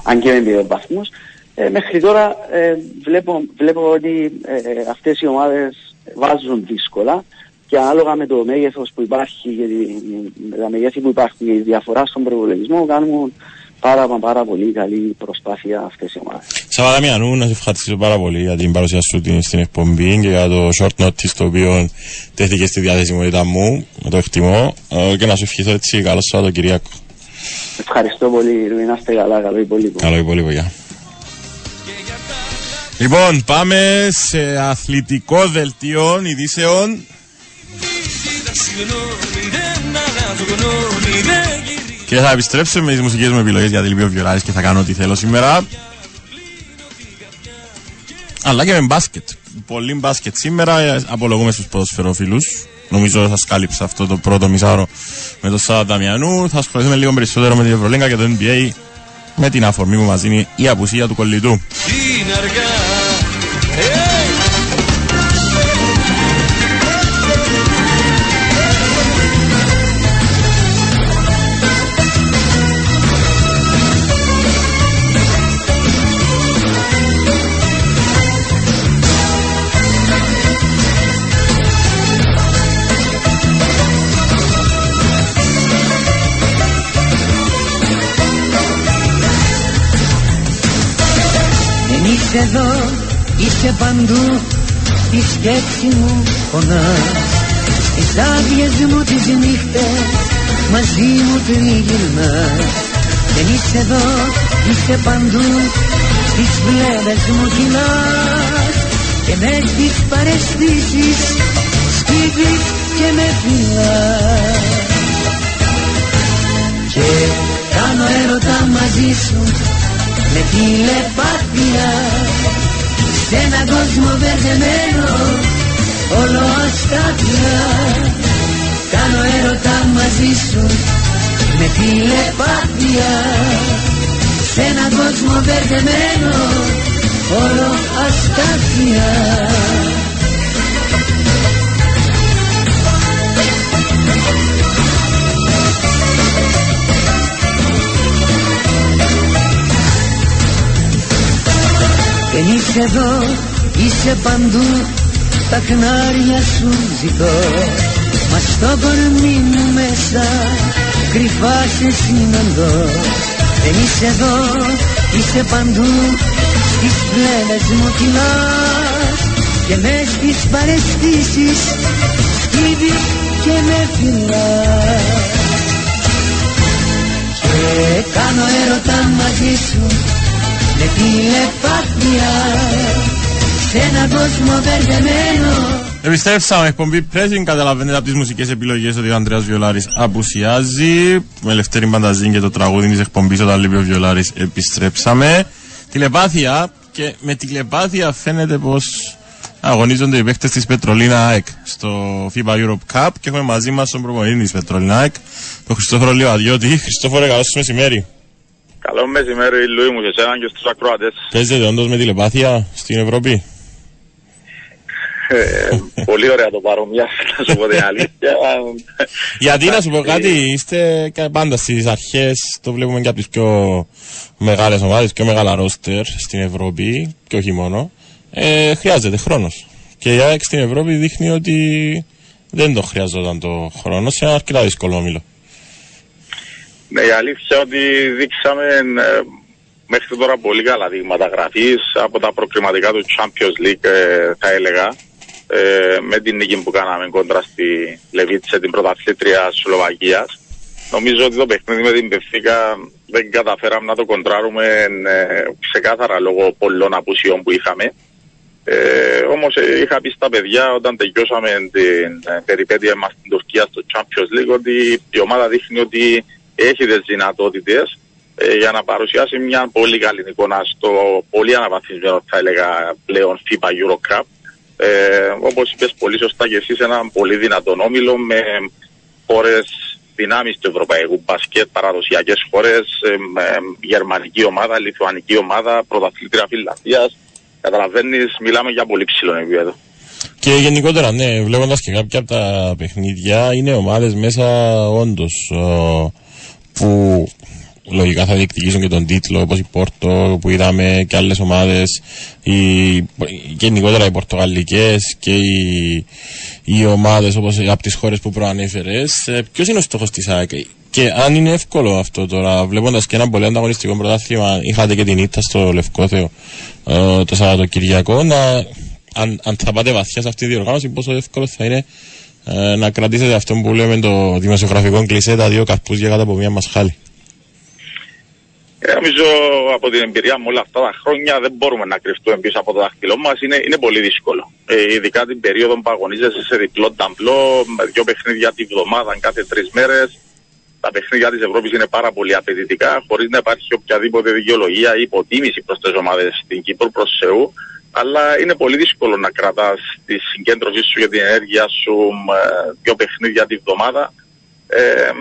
αν και με δύο βαθμούς. Ε, μέχρι τώρα ε, βλέπω, βλέπω ότι ε, αυτές οι ομάδες βάζουν δύσκολα και ανάλογα με το μέγεθος που υπάρχει, γιατί, με τα μεγέθη που υπάρχει, η διαφορά στον προπολογισμό κάνουν πάρα, πάρα πολύ καλή προσπάθεια αυτές οι ομάδες. Σαββάτα Δαμιανού, να σε ευχαριστήσω πάρα πολύ για την παρουσία σου στην εκπομπή και για το short notice το οποίο τέθηκε στη διαθεσιμότητα μου, με το εκτιμώ ε, και να σου ευχηθώ έτσι καλό Σαββατοκυριακό. Ευχαριστώ πολύ, να είστε καλά, καλό υπόλοιπο. Καλό υπόλοιπο, γεια. Λοιπόν, πάμε σε αθλητικό δελτίο ειδήσεων. Και θα επιστρέψω με τις μουσικές μου επιλογές για τη Λιβύο Βιολάρη και θα κάνω ό,τι θέλω σήμερα. Αλλά και με μπάσκετ. Πολύ μπάσκετ σήμερα. Ε, απολογούμε στους ποδοσφαιροφίλου. Νομίζω σα κάλυψα αυτό το πρώτο μισάωρο με τον Σάβα Δαμιανού. Θα ασχοληθούμε λίγο περισσότερο με την Ευρωλίγκα και το NBA με την αφορμή που μας δίνει η απουσία του κολλητού. Είσαι είσαι παντού, τη σκέψη μου πονάς Στις άδειες μου τις νύχτες, μαζί μου τριγυρνάς Δεν είσαι εδώ, είσαι παντού, στις βλέμες μου κυλάς Και μες στις παρεστήσεις, σκύβεις και με φυλάς. Και κάνω έρωτα μαζί σου με τηλεπάθεια σε έναν κόσμο μπερδεμένο όλο αστάθεια. Κάνω έρωτα μαζί σου με τηλεπάθεια. Σε έναν κόσμο μπερδεμένο όλο αστάθεια Δεν είσαι εδώ, είσαι παντού Τα κνάρια σου ζητώ. Μας στο κορμί μου μέσα Κρυφά σε συναντώ. Δεν είσαι εδώ, είσαι παντού Στις πλέμες μου κυλάς. Και μες στις παρεστήσεις Σκύβεις και με φυλάς. Και κάνω έρωτα μαζί σου με τηλεπάθεια σε έναν κόσμο μπερδεμένο Επιστρέψαμε, εκπομπή Pressing. Καταλαβαίνετε από τις μουσικές επιλογές ότι ο Ανδρέας Βιολάρης απουσιάζει. Με ελευθερή Μπανταζίν και το τραγούδι της εκπομπής όταν λέει ο Βιολάρης επιστρέψαμε. Τηλεπάθεια και με τηλεπάθεια φαίνεται πως αγωνίζονται οι παίχτε της Πετρολίνα ΑΕΚ στο FIBA Europe Cup και έχουμε μαζί μας τον προπονητή της Πετρολίνα ΑΕΚ, τον Χριστόφορο Λιωαδιώτη. Χριστόφορο, καλό σα μεσημέρι. Καλό μεσημέρι, Λουί μου, σε εσένα και στους ακροατές. Παίζετε όντως με τηλεπάθεια στην Ευρώπη; Ε, πολύ ωραία το παρομοιά, να σου πω την αλήθεια. Γιατί να σου πω κάτι, είστε πάντα στις αρχές, το βλέπουμε και από τις πιο μεγάλες ομάδες, πιο μεγάλα ρόστερ στην Ευρώπη και όχι μόνο. Ε, χρειάζεται χρόνος. Και η ΑΕΚ στην Ευρώπη δείχνει ότι δεν το χρειαζόταν το χρόνο σε ένα αρκετά δύσκολο όμιλο. Ναι, η αλήθεια ότι δείξαμε ε, μέχρι τώρα πολύ καλά δείγματα γραφής από τα προκριματικά του Champions League ε, θα έλεγα ε, με την νίκη που κάναμε κόντρα στη Λεβίτσε την πρωταθλήτρια Σλοβακίας. Νομίζω ότι το παιχνίδι με την Πευθύκα δεν καταφέραμε να το κοντράρουμε ε, ξεκάθαρα λόγω πολλών απουσιών που είχαμε. Ε, Όμως ε, είχα πει στα παιδιά όταν τελειώσαμε την ε, περιπέτεια μας στην Τουρκία στο Champions League ότι η ομάδα δείχνει ότι έχει τις δυνατότητες ε, για να παρουσιάσει μια πολύ καλή εικόνα στο πολύ αναβαθμισμένο, θα έλεγα πλέον FIBA Euro Cup. Ε, Όπως είπες πολύ σωστά και εσεί, ένα πολύ δυνατό όμιλο με χώρες δυνάμεις του ευρωπαϊκού μπασκετ, παραδοσιακές χώρες, ε, γερμανική ομάδα, λιθουανική ομάδα, πρωταθλήτρια Φιλανδίας. Καταλαβαίνεις, μιλάμε για πολύ ψηλό επίπεδο. Και γενικότερα, ναι, βλέποντας και κάποια από τα παιχνίδια, είναι ομάδες μέσα όντως που λογικά θα διεκδικήσουν και τον τίτλο όπως η Πόρτο που είδαμε και άλλες ομάδες οι, γενικότερα οι Πορτογαλικές και οι, οι ομάδες όπως από τις χώρες που προανέφερες. Ε, ποιος είναι ο στόχος της ΑΕΚ; Και αν είναι εύκολο αυτό τώρα βλέποντας και ένα πολύ ανταγωνιστικό πρωτάθλημα είχατε και την ήττα στο Λευκόθεο ε, το Σαββατοκυριακό να, αν, αν θα πάτε βαθιά σε αυτή τη διοργάνωση πόσο εύκολο θα είναι ε, να κρατήσετε αυτό που λέμε το δημοσιογραφικό κλεισέ τα δύο καρπούζια κάτω από μια μασχάλη. Ε, νομίζω από την εμπειρία μου όλα αυτά τα χρόνια δεν μπορούμε να κρυφτούμε πίσω από το δάχτυλό μας. Είναι, είναι πολύ δύσκολο. Ε, ειδικά την περίοδο που αγωνίζεσαι σε διπλό ταμπλό, με δύο παιχνίδια τη βδομάδα κάθε τρεις μέρες. Τα παιχνίδια της Ευρώπης είναι πάρα πολύ απαιτητικά, χωρίς να υπάρχει οποιαδήποτε δικαιολογία ή υποτίμηση προς τις ομάδες στην Κύπρο προς Θεού. Αλλά είναι πολύ δύσκολο να κρατάς τη συγκέντρωσή σου για την ενέργεια σου με δύο παιχνίδια τη βδομάδα. Ε,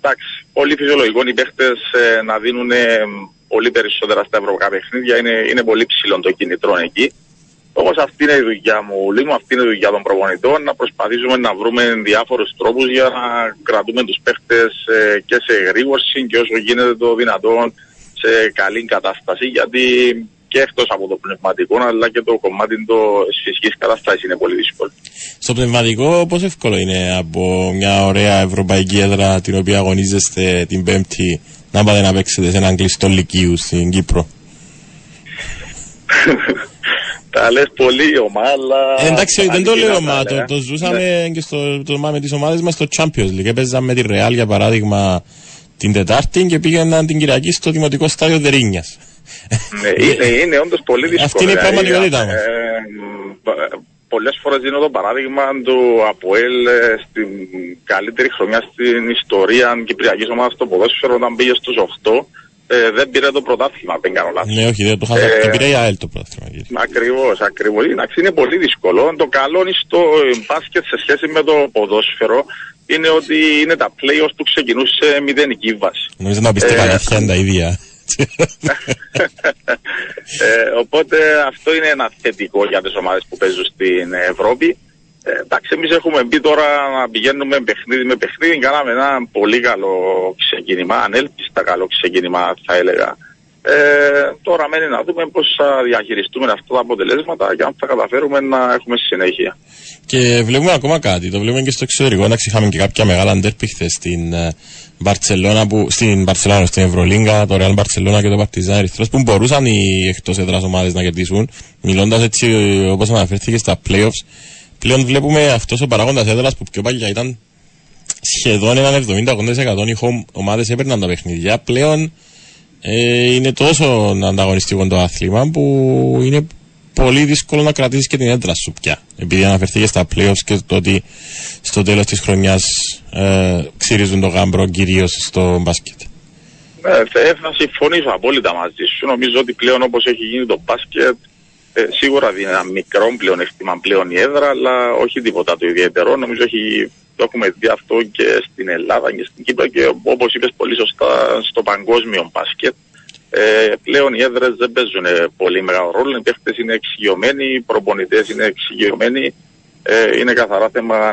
εντάξει, πολύ φυσιολογικό οι παίχτες ε, να δίνουν πολύ περισσότερα στα ευρωπαϊκά παιχνίδια. Είναι, είναι πολύ ψηλό το κινητρό εκεί. Όμω αυτή είναι η δουλειά μου, λίγο αυτή είναι η δουλειά των προπονητών, να προσπαθήσουμε να βρούμε διάφορους τρόπους για να κρατούμε τους παίχτες ε, και σε γρήγορση και όσο γίνεται το δυνατόν σε καλή κατάσταση. Γιατί και εκτός από το πνευματικό, αλλά και το κομμάτι τη φυσικής κατάστασης είναι πολύ δύσκολο. Στο πνευματικό, πώ εύκολο είναι από μια ωραία ευρωπαϊκή έδρα την οποία αγωνίζεστε την Πέμπτη να πάτε να παίξετε σε έναν κλειστό λυκείου στην Κύπρο; Τα λες πολύ ομά, αλλά. Ε, εντάξει, δεν το λέω ομά. Το, το ζούσαμε ναι. και στο, το, με τις ομάδες μας στο Champions League. Έπαιζαμε με τη Real για παράδειγμα την Τετάρτη και πήγαιναν την Κυριακή στο δημοτικό στάδιο Δερίνιας ναι, είναι, είναι όντως πολύ δύσκολο. Αυτή είναι η πραγματικότητά μα. Ε, Πολλές φορές δίνω το παράδειγμα του Αποέλ ε, στην καλύτερη χρονιά στην ιστορία Κυπριακής ομάδας στο ποδόσφαιρο όταν πήγε στους 8. Ε, δεν πήρε το πρωτάθλημα, δεν κάνω λάθος. Ναι, όχι, δεν το χάσα. Ε, πήρε η ΑΕΛ το πρωτάθλημα. Ακριβώς, ακριβώς. Είναι πολύ δύσκολο. Το καλό στο μπάσκετ σε σχέση με το ποδόσφαιρο είναι ότι είναι τα playoffs που ξεκινούσε μηδενική βάση. Νομίζω να πιστεύω ε, αλήθεια είναι τα ίδια ε, οπότε αυτό είναι ένα θετικό για τις ομάδες που παίζουν στην Ευρώπη. Ε, εντάξει, εμείς έχουμε μπει τώρα να πηγαίνουμε παιχνίδι με παιχνίδι. Κάναμε ένα πολύ καλό ξεκίνημα, ανέλπιστα καλό ξεκίνημα θα έλεγα. Ε, τώρα μένει να δούμε πώς θα διαχειριστούμε αυτά τα αποτελέσματα και αν θα καταφέρουμε να έχουμε συνέχεια. Και βλέπουμε ακόμα κάτι, το βλέπουμε και στο εξωτερικό. Εντάξει, είχαμε και κάποια μεγάλα αντέρπη στην ε, Μπαρσελόνα που, στην Μπαρσελόνα, στην Ευρωλίγκα, το Real Μπαρσελόνα και το Παρτιζάν Ερυθρός που μπορούσαν οι εκτός έδρας ομάδες να κερδίσουν. Μιλώντας έτσι όπως αναφέρθηκε στα playoffs, πλέον βλέπουμε αυτός ο παράγοντας έδρας που πιο παλιά ήταν σχεδόν έναν 70-80% οι home ομάδες έπαιρναν τα παιχνίδια. Πλέον ε, είναι τόσο ανταγωνιστικό το άθλημα που είναι πολύ δύσκολο να κρατήσεις και την έντρα σου πια. Επειδή αναφερθήκες στα playoffs και το ότι στο τέλος της χρονιάς ε, ξυρίζουν το γάμπρο κυρίως στο μπάσκετ. Ε, θα συμφωνήσω απόλυτα μαζί σου. Νομίζω ότι πλέον όπως έχει γίνει το μπάσκετ, ε, σίγουρα δίνει ένα μικρό πλεονέκτημα πλέον η έδρα, αλλά όχι τίποτα το ιδιαίτερο. Νομίζω έχει, το έχουμε δει αυτό και στην Ελλάδα και στην Κύπρο και όπως είπες πολύ σωστά στο παγκόσμιο μπάσκετ. Ε, πλέον οι έδρες δεν παίζουν πολύ μεγάλο ρόλο. Οι παίχτε είναι εξοικειωμένοι, οι προπονητές είναι εξοικειωμένοι. Ε, είναι καθαρά θέμα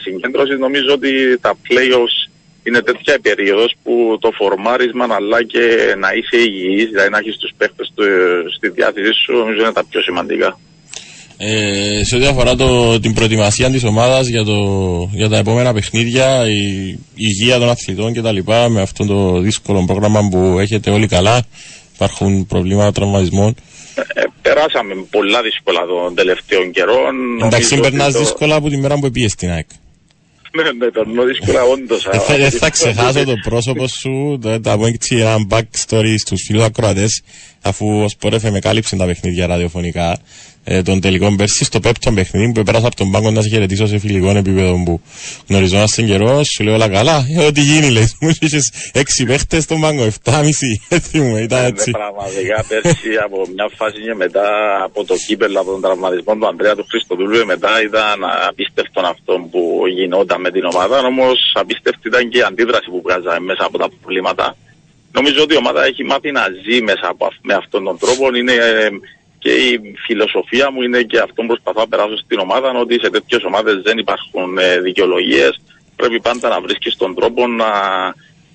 συγκέντρωσης. Νομίζω ότι τα playoffs είναι τέτοια περίοδος που το φορμάρισμα αλλά και να είσαι υγιής, δηλαδή να έχεις τους παίχτε στη διάθεσή σου, νομίζω είναι τα πιο σημαντικά. Ε, σε ό,τι αφορά το, την προετοιμασία της ομάδας για, για τα επόμενα παιχνίδια, η, η υγεία των αθλητών κτλ. Με αυτό το δύσκολο πρόγραμμα που έχετε όλοι καλά, υπάρχουν προβλήματα τραυματισμών. Ε, περάσαμε πολλά δύσκολα των τελευταίων καιρών. Εντάξει, περνάς το... δύσκολα από τη μέρα που πήγες στην ΑΕΚ. Ναι, ναι, περνώ δύσκολα όντως. Δεν θα ξεχάσω το πρόσωπο σου, θα πω έτσι ένα backstory στους φίλους ακροατές, αφού ο Σπορέφε με κάλυψε τα παιχνίδια ραδιοφωνικά ε, των τελικών πέρσι στο πέπτο παιχνίδι που πέρασα από τον πάγκο να σε χαιρετήσω σε φιλικό επίπεδο που γνωριζόμαστε καιρό. Σου λέω όλα καλά. Ε, ό,τι γίνει, λέει. Μου είχε έξι παίχτες στον πάγκο, εφτά μισή. Έτσι μου ήταν ναι, έτσι. Ναι, πραγματικά πέρσι από μια φάση και μετά από το κύπελο, από τον τραυματισμό του Ανδρέα του Χριστοδούλου, μετά ήταν απίστευτο αυτό που γινόταν με την ομάδα. Όμως απίστευτη ήταν και η αντίδραση που βγάζαμε μέσα από τα προβλήματα. Νομίζω ότι η ομάδα έχει μάθει να ζει μέσα από, με αυτόν τον τρόπο. Είναι ε, και η φιλοσοφία μου είναι και αυτό που προσπαθώ να περάσω στην ομάδα, ότι σε τέτοιες ομάδες δεν υπάρχουν ε, δικαιολογίες. Πρέπει πάντα να βρίσκεις τον τρόπο να,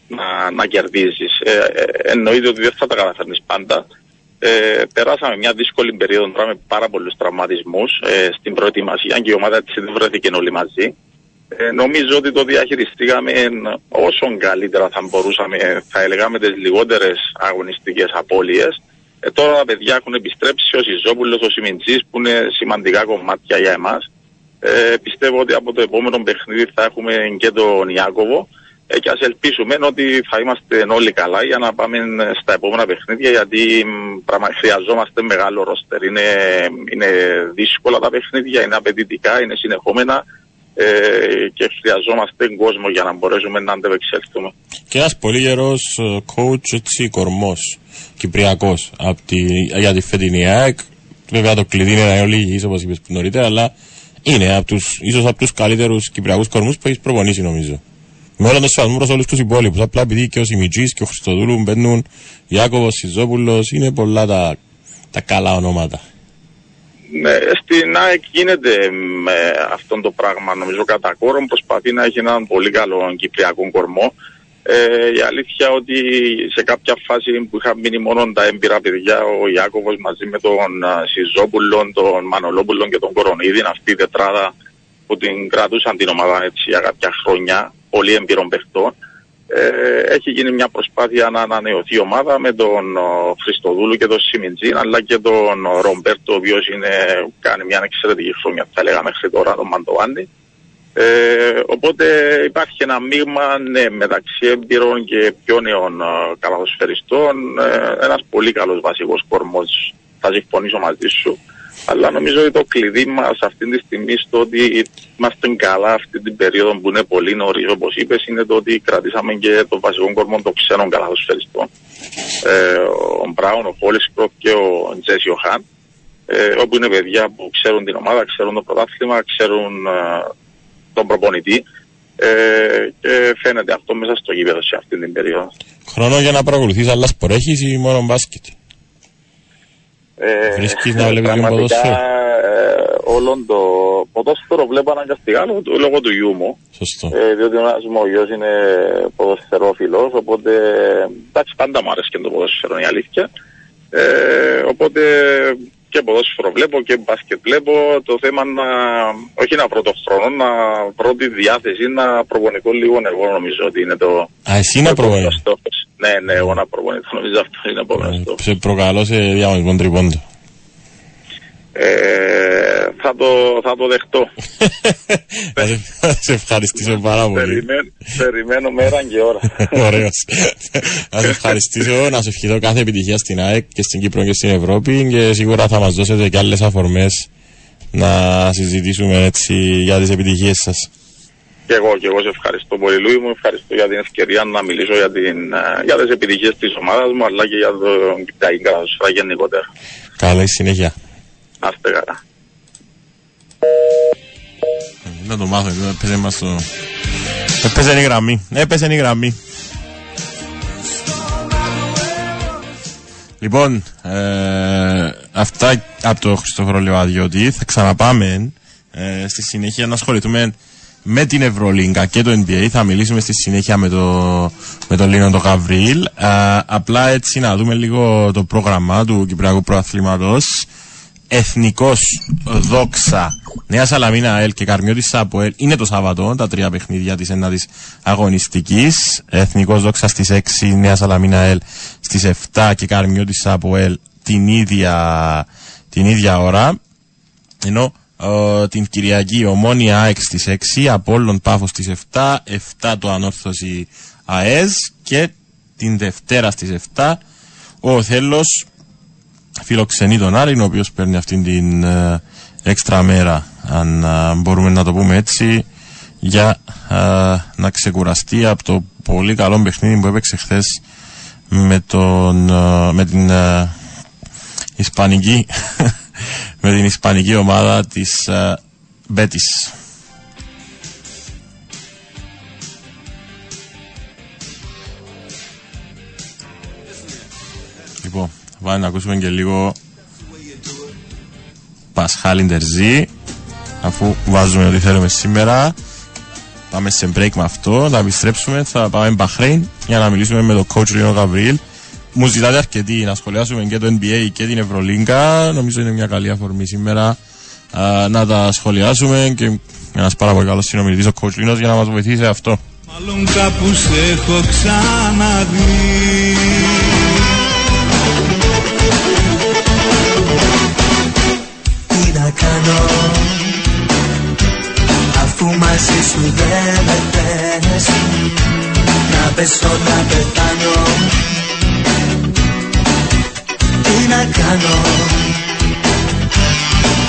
να, να κερδίζεις. Ε, ε, εννοείται ότι δεν θα τα καταφέρνεις πάντα. Ε, περάσαμε μια δύσκολη περίοδο τώρα με πάρα πολλούς τραυματισμούς ε, στην προετοιμασία και η ομάδα έτσι δεν βρέθηκε όλοι μαζί. Ε, νομίζω ότι το διαχειριστήκαμε όσο καλύτερα θα μπορούσαμε, θα έλεγα με τις λιγότερες αγωνιστικές απώλειες. Ε, τώρα τα παιδιά έχουν επιστρέψει, ο Σιζόπουλος, ο Σιμιντζής που είναι σημαντικά κομμάτια για εμάς. Ε, πιστεύω ότι από το επόμενο παιχνίδι θα έχουμε και τον Ιάκωβο ε, και ας ελπίσουμε ότι θα είμαστε όλοι καλά για να πάμε στα επόμενα παιχνίδια γιατί πραγμα, χρειαζόμαστε μεγάλο ρόστερ. Είναι, είναι δύσκολα τα παιχνίδια, είναι απαιτητικά, είναι συνεχόμενα ε, και χρειαζόμαστε κόσμο για να μπορέσουμε να αντεπεξέλθουμε. Και ένας πολύ γερός ε, coach έτσι κορμός, κυπριακός για τη φετινή ΑΕΚ. Βέβαια το κλειδί είναι να είναι όλοι υγιείς όπως είπες νωρίτερα, αλλά είναι από τους, ίσως από τους καλύτερους κυπριακούς κορμούς που έχεις προπονήσει νομίζω. Με όλο το σφασμό προς όλους τους υπόλοιπους. Απλά επειδή και ο Σιμιτζής και ο Χριστοδούλου μπαίνουν, Ιάκωβος, Σιζόπουλος, είναι πολλά τα, τα καλά ονόματα. Ναι, στην ΑΕΚ γίνεται με αυτό το πράγμα. Νομίζω κατά κόρον προσπαθεί να έχει έναν πολύ καλό κυπριακό κορμό. Ε, η αλήθεια ότι σε κάποια φάση που είχα μείνει μόνο τα έμπειρα παιδιά, ο Ιάκωβος μαζί με τον Σιζόπουλο, τον Μανολόπουλο και τον Κορονίδη, αυτή η τετράδα που την κρατούσαν την ομάδα έτσι για κάποια χρόνια, πολύ έμπειρων παιχτών. Ε, έχει γίνει μια προσπάθεια να ανανεωθεί η ομάδα με τον Χριστοδούλου και τον Σιμιντζίν αλλά και τον Ρομπέρτο ο οποίος κάνει μια εξαιρετική χρόνια θα λέγαμε μέχρι τώρα τον Μαντοβάνη. Ε, οπότε υπάρχει ένα μείγμα ναι, μεταξύ έμπειρων και πιο νέων καλαδοσφαιριστών. Ε, ένας πολύ καλός βασικός κορμός θα συμφωνήσω μαζί σου. Αλλά νομίζω ότι το κλειδί μας αυτή τη στιγμή στο ότι είμαστε καλά αυτή την περίοδο που είναι πολύ νωρίς, όπως είπες, είναι το ότι κρατήσαμε και το βασικό κορμό των ξένων καλαδοσφαιριστών. Ε, ο Μπράουν, ο Χόλισκροφ και ο Τζέσιο Χάν. Ε, όπου είναι παιδιά που ξέρουν την ομάδα, ξέρουν το πρωτάθλημα, ξέρουν ε, τον προπονητή. Ε, και φαίνεται αυτό μέσα στο γήπεδο σε αυτή την περίοδο. Χρόνο για να παρακολουθείς άλλα σπορέχει ή μόνο μπάσκετ; Ε, Βρίσκεις να βλέπεις και ποδόσφαιρο; Ε, όλον το ποδόσφαιρο βλέπω αναγκαστικά λόγω, λόγω του γιού μου. Σωστό. Ε, διότι ο ένας μου ο γιος είναι ποδοσφαιρόφιλος, οπότε εντάξει πάντα μου άρεσε και το ποδόσφαιρο η αλήθεια. Ε, οπότε και ποδόσφαιρο βλέπω και μπάσκετ βλέπω. Το θέμα να, όχι να πρώτο χρόνο, να πρώτη διάθεση να προπονητώ λίγο εγώ νομίζω ότι είναι το... Α, εσύ να προπονητώ. Ναι, ναι, εγώ να προπονητώ. Νομίζω αυτό είναι επόμενο Ε, στόχο. Σε προκαλώ σε διαγωνισμό τριπώντο. Ε, θα, το, θα το δεχτώ. Θα σε- θα σε ευχαριστήσω πάρα πολύ. Περιμένω, περιμένω μέρα και ώρα. Ωραίος. Να σε ευχαριστήσω, να σου ευχηθώ κάθε επιτυχία στην ΑΕΚ και στην Κύπρο και στην Ευρώπη και σίγουρα θα μας δώσετε και άλλες αφορμές να συζητήσουμε έτσι για τις επιτυχίες σας. Και εγώ, και εγώ σε ευχαριστώ πολύ, Λούι μου. Ευχαριστώ για την ευκαιρία να μιλήσω για, την, ε, για τις επιτυχίες της ομάδας μου, αλλά και για το Κυπριακή Καλασφαίρα γενικότερα. Καλή συνέχεια. Να είστε καλά. Να το μάθω, εδώ έπαιζε μας το... Έπαιζε η γραμμή, έπαιζε η γραμμή. Λοιπόν, ε, αυτά από το Χριστόφορο Λεβαδιώτη. Θα ξαναπάμε ε, στη συνέχεια να ασχοληθούμε με την Ευρωλίγκα και το NBA. Θα μιλήσουμε στη συνέχεια με, το, με τον Λίνο τον Γαβρίλ. Ε, απλά έτσι να δούμε λίγο το πρόγραμμα του Κυπριακού Προαθλήματος. Εθνικός Δόξα Νέας Σαλαμίνα ΑΕΛ και Καρμιώτης ΑΠΟΕΛ είναι το Σάββατο, τα τρία παιχνίδια της ένατης αγωνιστικής. Εθνικός Δόξα στις 6, Νέας Σαλαμίνα ΑΕΛ στις 7 και Καρμιώτης ΑΠΟΕΛ την ίδια, την ίδια ώρα. Ενώ ε, την Κυριακή Ομόνια ΑΕΚ στις 6, Απόλλων Πάφος στις 7, 7 το Ανόρθωση ΑΕΣ και την Δευτέρα στις 7 ο Οθέλος φιλοξενεί τον Άρη, ο οποίος παίρνει αυτήν την ε, έξτρα μέρα, αν ε, μπορούμε να το πούμε έτσι, για ε, να ξεκουραστεί από το πολύ καλό παιχνίδι που έπαιξε χθες με, τον, ε, με την ε, Ισπανική με την Ισπανική ομάδα της ε, Μπέτης. Πάμε να ακούσουμε και λίγο Πασχάλιν Τερζή αφού βάζουμε ό,τι θέλουμε σήμερα πάμε σε break με αυτό, θα επιστρέψουμε, θα πάμε Μπαχρέιν για να μιλήσουμε με τον coach Ρίνο Γαβρίλ. Μου ζητάτε αρκετοί να σχολιάσουμε και το NBA και την Ευρωλίγκα. Νομίζω είναι μια καλή αφορμή σήμερα α, να τα σχολιάσουμε και ένας πάρα πολύ καλός συνομιλητής ο coach Ρίνος για να μας βοηθήσει σε αυτό. Μάλλον κάπου σε έχω ξαναδεί μαζί σου δεν με θες Να πέσω να πεθάνω. Τι να κάνω.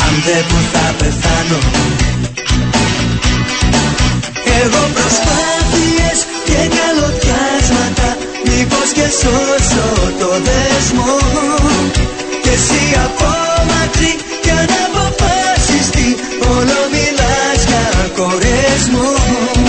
Αν δεν που θα πεθάνω. Εγώ προσπάθειες και καλοδιάσματα Μήπως και σώσω το δεσμό Και εσύ από μακρύ κι αν αποφάσεις τι Όλο μιλάς για κορεσμό Κάνω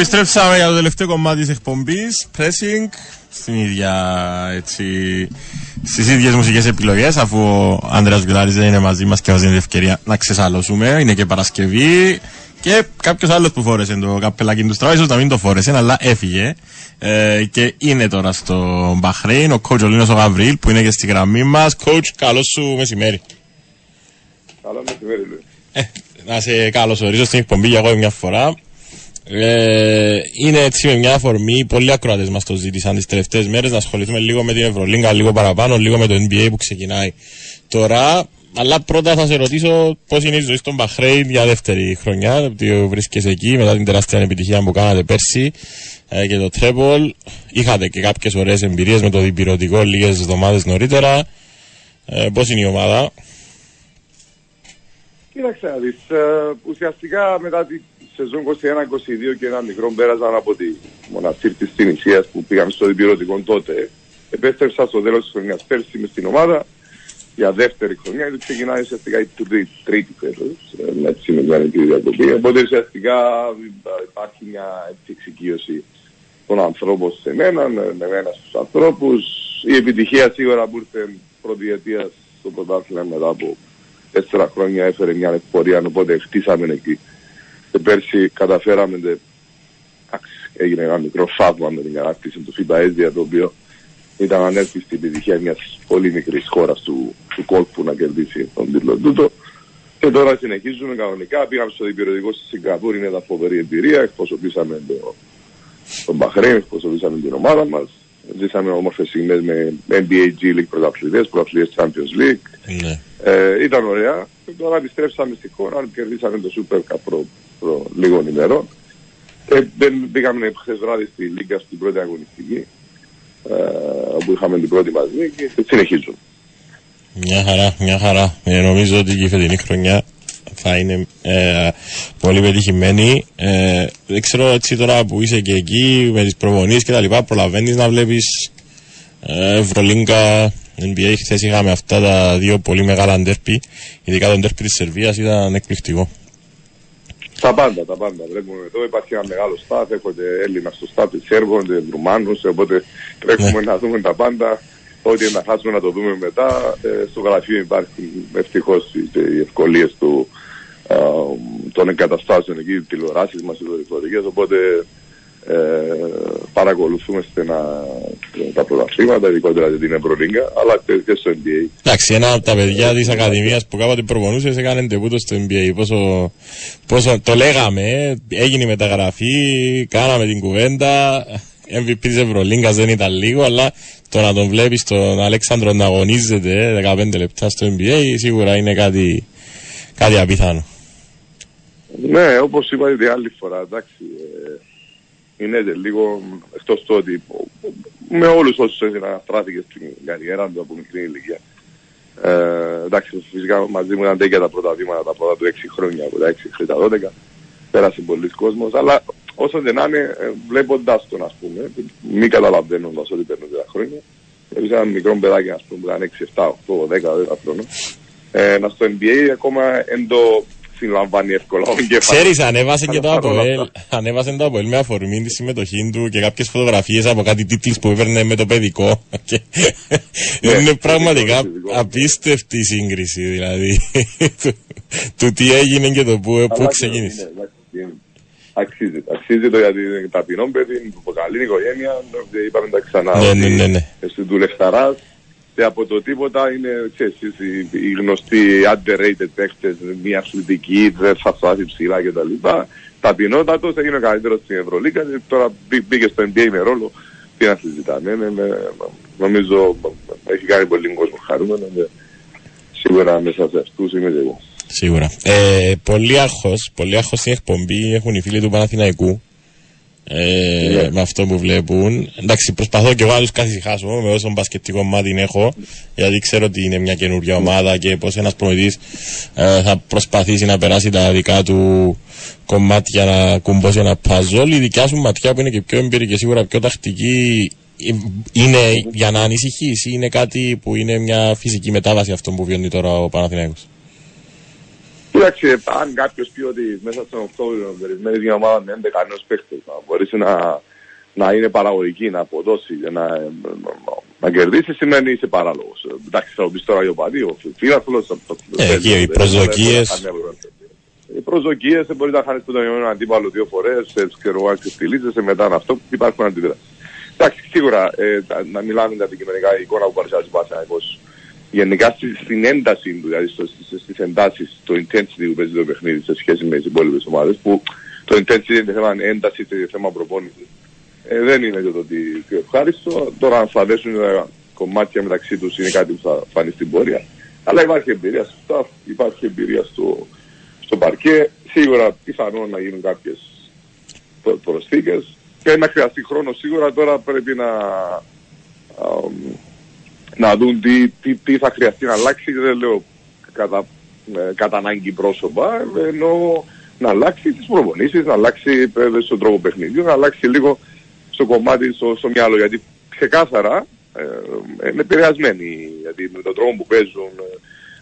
Επιστρέψαμε για το τελευταίο κομμάτι της εκπομπής. Pressing. Στην ίδια έτσι. Στις ίδιες μουσικές επιλογές, αφού ο Άντρεα Γκουλάρη δεν είναι μαζί μας και μας δίνει την ευκαιρία να ξεσαλώσουμε. Είναι και Παρασκευή. Και κάποιος άλλος που φόρεσε το καπελάκι του στραβά, ίσω να μην το φόρεσε, αλλά έφυγε. Ε, και είναι τώρα στο Μπαχρέιν ο coach ο Λίνος ο Γαβρίλ που είναι και στη γραμμή μας. Coach, καλό σου μεσημέρι. Καλό μεσημέρι, Λουί. Ε, να σε καλωσορίσω στην εκπομπή για εγώ μια φορά. Ε, είναι έτσι με μια αφορμή, πολλοί ακροατές μας το ζήτησαν τις τελευταίες μέρες να ασχοληθούμε λίγο με την Ευρωλίγκα, λίγο παραπάνω, λίγο με το NBA που ξεκινάει τώρα. Αλλά πρώτα θα σε ρωτήσω πώς είναι η ζωή στον Μπαχρέιν για δεύτερη χρονιά. ότι βρίσκεσαι εκεί μετά την τεράστια επιτυχία που κάνατε πέρσι ε, και το Τρέπολ. Είχατε και κάποιες ωραίες εμπειρίες με το διπυρωτικό λίγες εβδομάδες νωρίτερα. Ε, πώς είναι η ομάδα, Κοίταξε να δεις, ε, ουσιαστικά μετά τη σεζόν 21-22 και ένα μικρό πέρασαν από τη μοναστήρ της Τινησίας που πήγαμε στο διπυρωτικό τότε. Επέστρεψα στο τέλος της χρονιάς πέρσι μες στην ομάδα για δεύτερη χρονιά γιατί ξεκινάει ουσιαστικά η τρίτη, τρίτη φέτος ε, με τη συμμετοχή διακοπή. Οπότε ουσιαστικά υπάρχει μια εξοικείωση των ανθρώπων σε μένα, με μένα στους ανθρώπους. Η επιτυχία σίγουρα που ήρθε πρώτη αιτία στο πρωτάθλημα μετά από τέσσερα χρόνια έφερε μια ευπορία, οπότε χτίσαμε εκεί. Και πέρσι καταφέραμε, τε, έγινε ένα μικρό φάβμα με την κατάκτηση του FIBA το οποίο ήταν ανέλπιστη επιτυχία μιας πολύ μικρής χώρας του, του κόλπου να κερδίσει τον τίτλο τούτο. Και τώρα συνεχίζουμε κανονικά. Πήγαμε στο διπηρετικό στη Σιγκαπούρη, είναι μια φοβερή εμπειρία. Εκπροσωπήσαμε το, τον Μπαχρέιν, εκπροσωπήσαμε την ομάδα μας. Ζήσαμε όμορφες στιγμές με NBA G League πρωταθλητές, πρωταθλητές Champions League. Ναι. Ε, ήταν ωραία. Και τώρα επιστρέψαμε στη χώρα, κερδίσαμε το Super Cup προ, προ λίγων ημερών. Ε, δεν πήγαμε χθες βράδυ στη Λίγκα στην πρώτη αγωνιστική, ε, όπου είχαμε την πρώτη μας νίκη και συνεχίζουμε. Μια χαρά, μια χαρά. Ε, νομίζω ότι και η φετινή χρονιά θα είναι ε, πολύ πετυχημένη. Ε, δεν ξέρω έτσι τώρα που είσαι και εκεί με τις προμονίες και τα λοιπά προλαβαίνεις να βλέπεις ε, Ευρωλίγκα, NBA. Χθες είχαμε αυτά τα δύο πολύ μεγάλα ντέρπι. Ειδικά το ντέρπι της Σερβίας ήταν εκπληκτικό. Τα πάντα, τα πάντα. Βλέπουμε εδώ υπάρχει ένα μεγάλο στάτ, έχονται Έλληνα στο στάτ, Σέρβων, Ρουμάνους, οπότε τρέχουμε να δούμε τα πάντα. Ό,τι να χάσουμε να το δούμε μετά. Ε, στο γραφείο υπάρχουν ευτυχώς οι, οι ευκολίες του, ε, των εγκαταστάσεων εκεί, τηλεοράσεις μας, οι δορυφορικές, οπότε ε, παρακολουθούμε στενά τα πρωταθλήματα, ειδικότερα την Ευρωλίγκα, αλλά και και στο NBA. Εντάξει, ένα από τα παιδιά της Ακαδημίας που κάποτε προπονούσε έκανε τεπούτο στο NBA. Πόσο, πόσο το λέγαμε, ε, έγινε η μεταγραφή, κάναμε την κουβέντα. MVP της Ευρωλίγκας δεν ήταν λίγο, αλλά το να τον βλέπεις τον Αλέξανδρο να αγωνίζεται 15 λεπτά στο NBA σίγουρα είναι κάτι, κάτι απίθανο. Ναι, όπως είπα την άλλη φορά, εντάξει, ε, είναι και λίγο εκτός του ότι με όλους όσους στράθηκε στην καριέρα του από μικρή ηλικία. Ε, εντάξει, φυσικά μαζί μου ήταν τέτοια τα πρώτα βήματα, τα πρώτα του 6 χρόνια, από τα 6 μέχρι τα 12. Πέρασε πολλοί κόσμος, αλλά όσο δεν να είναι, ε, βλέποντας τον, ας πούμε, μη καταλαβαίνοντας ότι παίρνουν τα χρόνια, Έπεισα ένα μικρό παιδάκι, ας πούμε, που ήταν 6, 7, 8, 10, 10 χρόνια. Ε, να στο NBA ακόμα εν το συλλαμβάνει εύκολα ο εγκέφαλος. Ξέρεις, ανέβασε και το Αλλά παρόλα Αποέλ, αυτά. ανέβασε το Αποέλ με αφορμή τη συμμετοχή του και κάποιες φωτογραφίες από κάτι τίτλους που έπαιρνε με το παιδικό. Και Ναι, είναι πραγματικά το παιδικό, απίστευτη η σύγκριση, δηλαδή, του, του τι έγινε και το που, που Αλλά ξεκίνησε. είναι, εντάξει, είναι. Αξίζει, αξίζει το γιατί είναι ταπεινό παιδί, από καλή οικογένεια, ε, είπαμε τα ξανά. Ναι, ότι ναι, ναι, ναι. Στην του Λεχταράς και από το τίποτα είναι, ξέρεις, οι, οι γνωστοί underrated παίχτες, μια αθλητική, δεν θα φτάσει ψηλά κτλ. Ταπεινότατος, έγινε ο καλύτερος στην Ευρωλίγα και τώρα μπή- μπήκε στο NBA με ρόλο. Τι να συζητάμε, ναι, ναι, νομίζω έχει κάνει πολύ κόσμο χαρούμενο και σίγουρα μέσα σε αυτούς είμαι και εγώ. Σίγουρα. Ε, πολύ άγχος, πολύ άγχος στην εκπομπή έχουν οι φίλοι του Παναθηναϊκού. Ε, Ναι. Με αυτό που βλέπουν. Εντάξει, προσπαθώ και εγώ να του καθησυχάσω με όσο μπασκετικό μάτι έχω, γιατί ξέρω ότι είναι μια καινούργια ομάδα και πώ ένας προμηθευτή ε, θα προσπαθήσει να περάσει τα δικά του κομμάτια να κουμπώσει ένα puzzle. Η δικιά σου ματιά που είναι και πιο εμπειρική και σίγουρα πιο τακτική, ε, είναι για να ανησυχείς ή είναι κάτι που είναι μια φυσική μετάβαση αυτό που βιώνει τώρα ο Παναθηναϊκός; Κοίταξε, αν κάποιος πει ότι μέσα στον Οκτώβριο περιμένει μια ομάδα με 11 νέους παίχτες να μπορέσει να, να είναι παραγωγική, να αποδώσει και να, να κερδίσει, σημαίνει είσαι παράλογος. Ε, Εντάξει, θα το πεις τώρα για ο Παδί, ο φίλαθλος. Ε, εκεί οι προσδοκίες. Οι προσδοκίες δεν μπορεί να χάνεις τον ένα αντίπαλο δύο φορές, ε, ξέρω, αν ξεφτυλίζεσαι μετά είναι αυτό που υπάρχουν αντιδράσεις. Εντάξει, σίγουρα ε, τα- να μιλάμε για αντικειμενικά η εικόνα που παρουσιάζει ο Παναθηναϊκός γενικά στη- στην ένταση του, δηλαδή στο, στις, στις εντάσεις, το intensity που παίζει το παιχνίδι σε σχέση με τις υπόλοιπες ομάδες, που το intensity είναι θέμα έντασης και θέμα προπόνησης. Ε, δεν είναι και το ότι πιο ευχάριστο. Τώρα αν θα δέσουν ε, κομμάτια μεταξύ τους είναι κάτι που θα φανεί στην πορεία. Αλλά υπάρχει εμπειρία στο staff, υπάρχει εμπειρία στο, στο παρκέ. Σίγουρα πιθανόν να γίνουν κάποιες προ- προσθήκες και να χρειαστεί χρόνος σίγουρα τώρα πρέπει να, αμ, να δουν τι, τι, τι θα χρειαστεί να αλλάξει και δεν λέω κατά ε, κατά ανάγκη πρόσωπα, ενώ να αλλάξει τις προπονήσεις, να αλλάξει ε, στον τρόπο παιχνιδιού, να αλλάξει λίγο στο κομμάτι, στο, στο μυαλό, γιατί ξεκάθαρα ε, είναι επηρεασμένοι, γιατί με τον τρόπο που παίζουν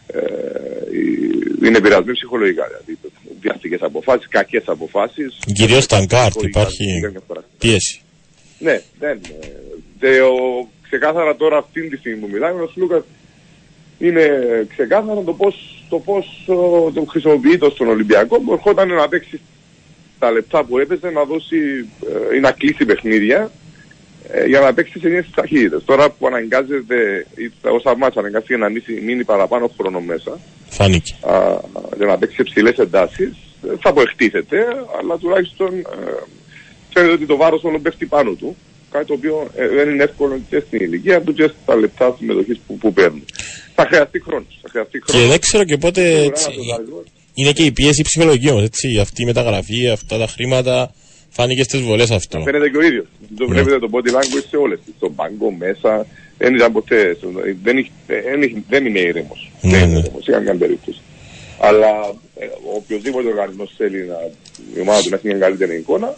ε, είναι επηρεασμένοι ψυχολογικά, δηλαδή βιαστικές αποφάσεις, κακές αποφάσεις. Κυρίως στα γκαρντ υπάρχει πίεση. Ναι, δεν. Ε, ο, ξεκάθαρα τώρα αυτή τη στιγμή που μιλάμε, ο Σλούκας είναι ξεκάθαρο το πώς, το πώς ο, το χρησιμοποιεί το στον Ολυμπιακό που ερχόταν να παίξει τα λεπτά που έπαιζε να δώσει ε, ή να κλείσει παιχνίδια ε, για να παίξει σε νέες ταχύτητες. Τώρα που αναγκάζεται, ο Σαμάτς αναγκάστηκε να μείνει παραπάνω χρόνο μέσα Φάνηκε. Α, για να παίξει σε ψηλές εντάσεις, ε, θα αποεκτήθεται, αλλά τουλάχιστον ε, φαίνεται ότι το βάρος όλο πέφτει πάνω του. Κάτι το οποίο ε, δεν είναι εύκολο και στην ηλικία του και στα λεπτά συμμετοχής που, που παίρνουν. Θα χρειαστεί χρόνος. Θα χρειαστεί χρόνος. Και δεν ξέρω και πότε. Έτσι, είναι και η πίεση ψυχολογική όμω. Αυτή η μεταγραφή, αυτά τα χρήματα. Φάνηκε στις βολές αυτό. Φαίνεται και ο ίδιος. Το ναι. βλέπετε το body language σε όλες. Στον πάγκο, μέσα. Δεν ήταν ποτέ. Δεν, δεν, δεν είναι ήρεμος. Ναι, δεν είναι ναι. ήρεμος σε καμιά περίπτωση. Αλλά ε, οποιοδήποτε οργανισμός θέλει να, η ομάδα του να έχει μια καλύτερη εικόνα,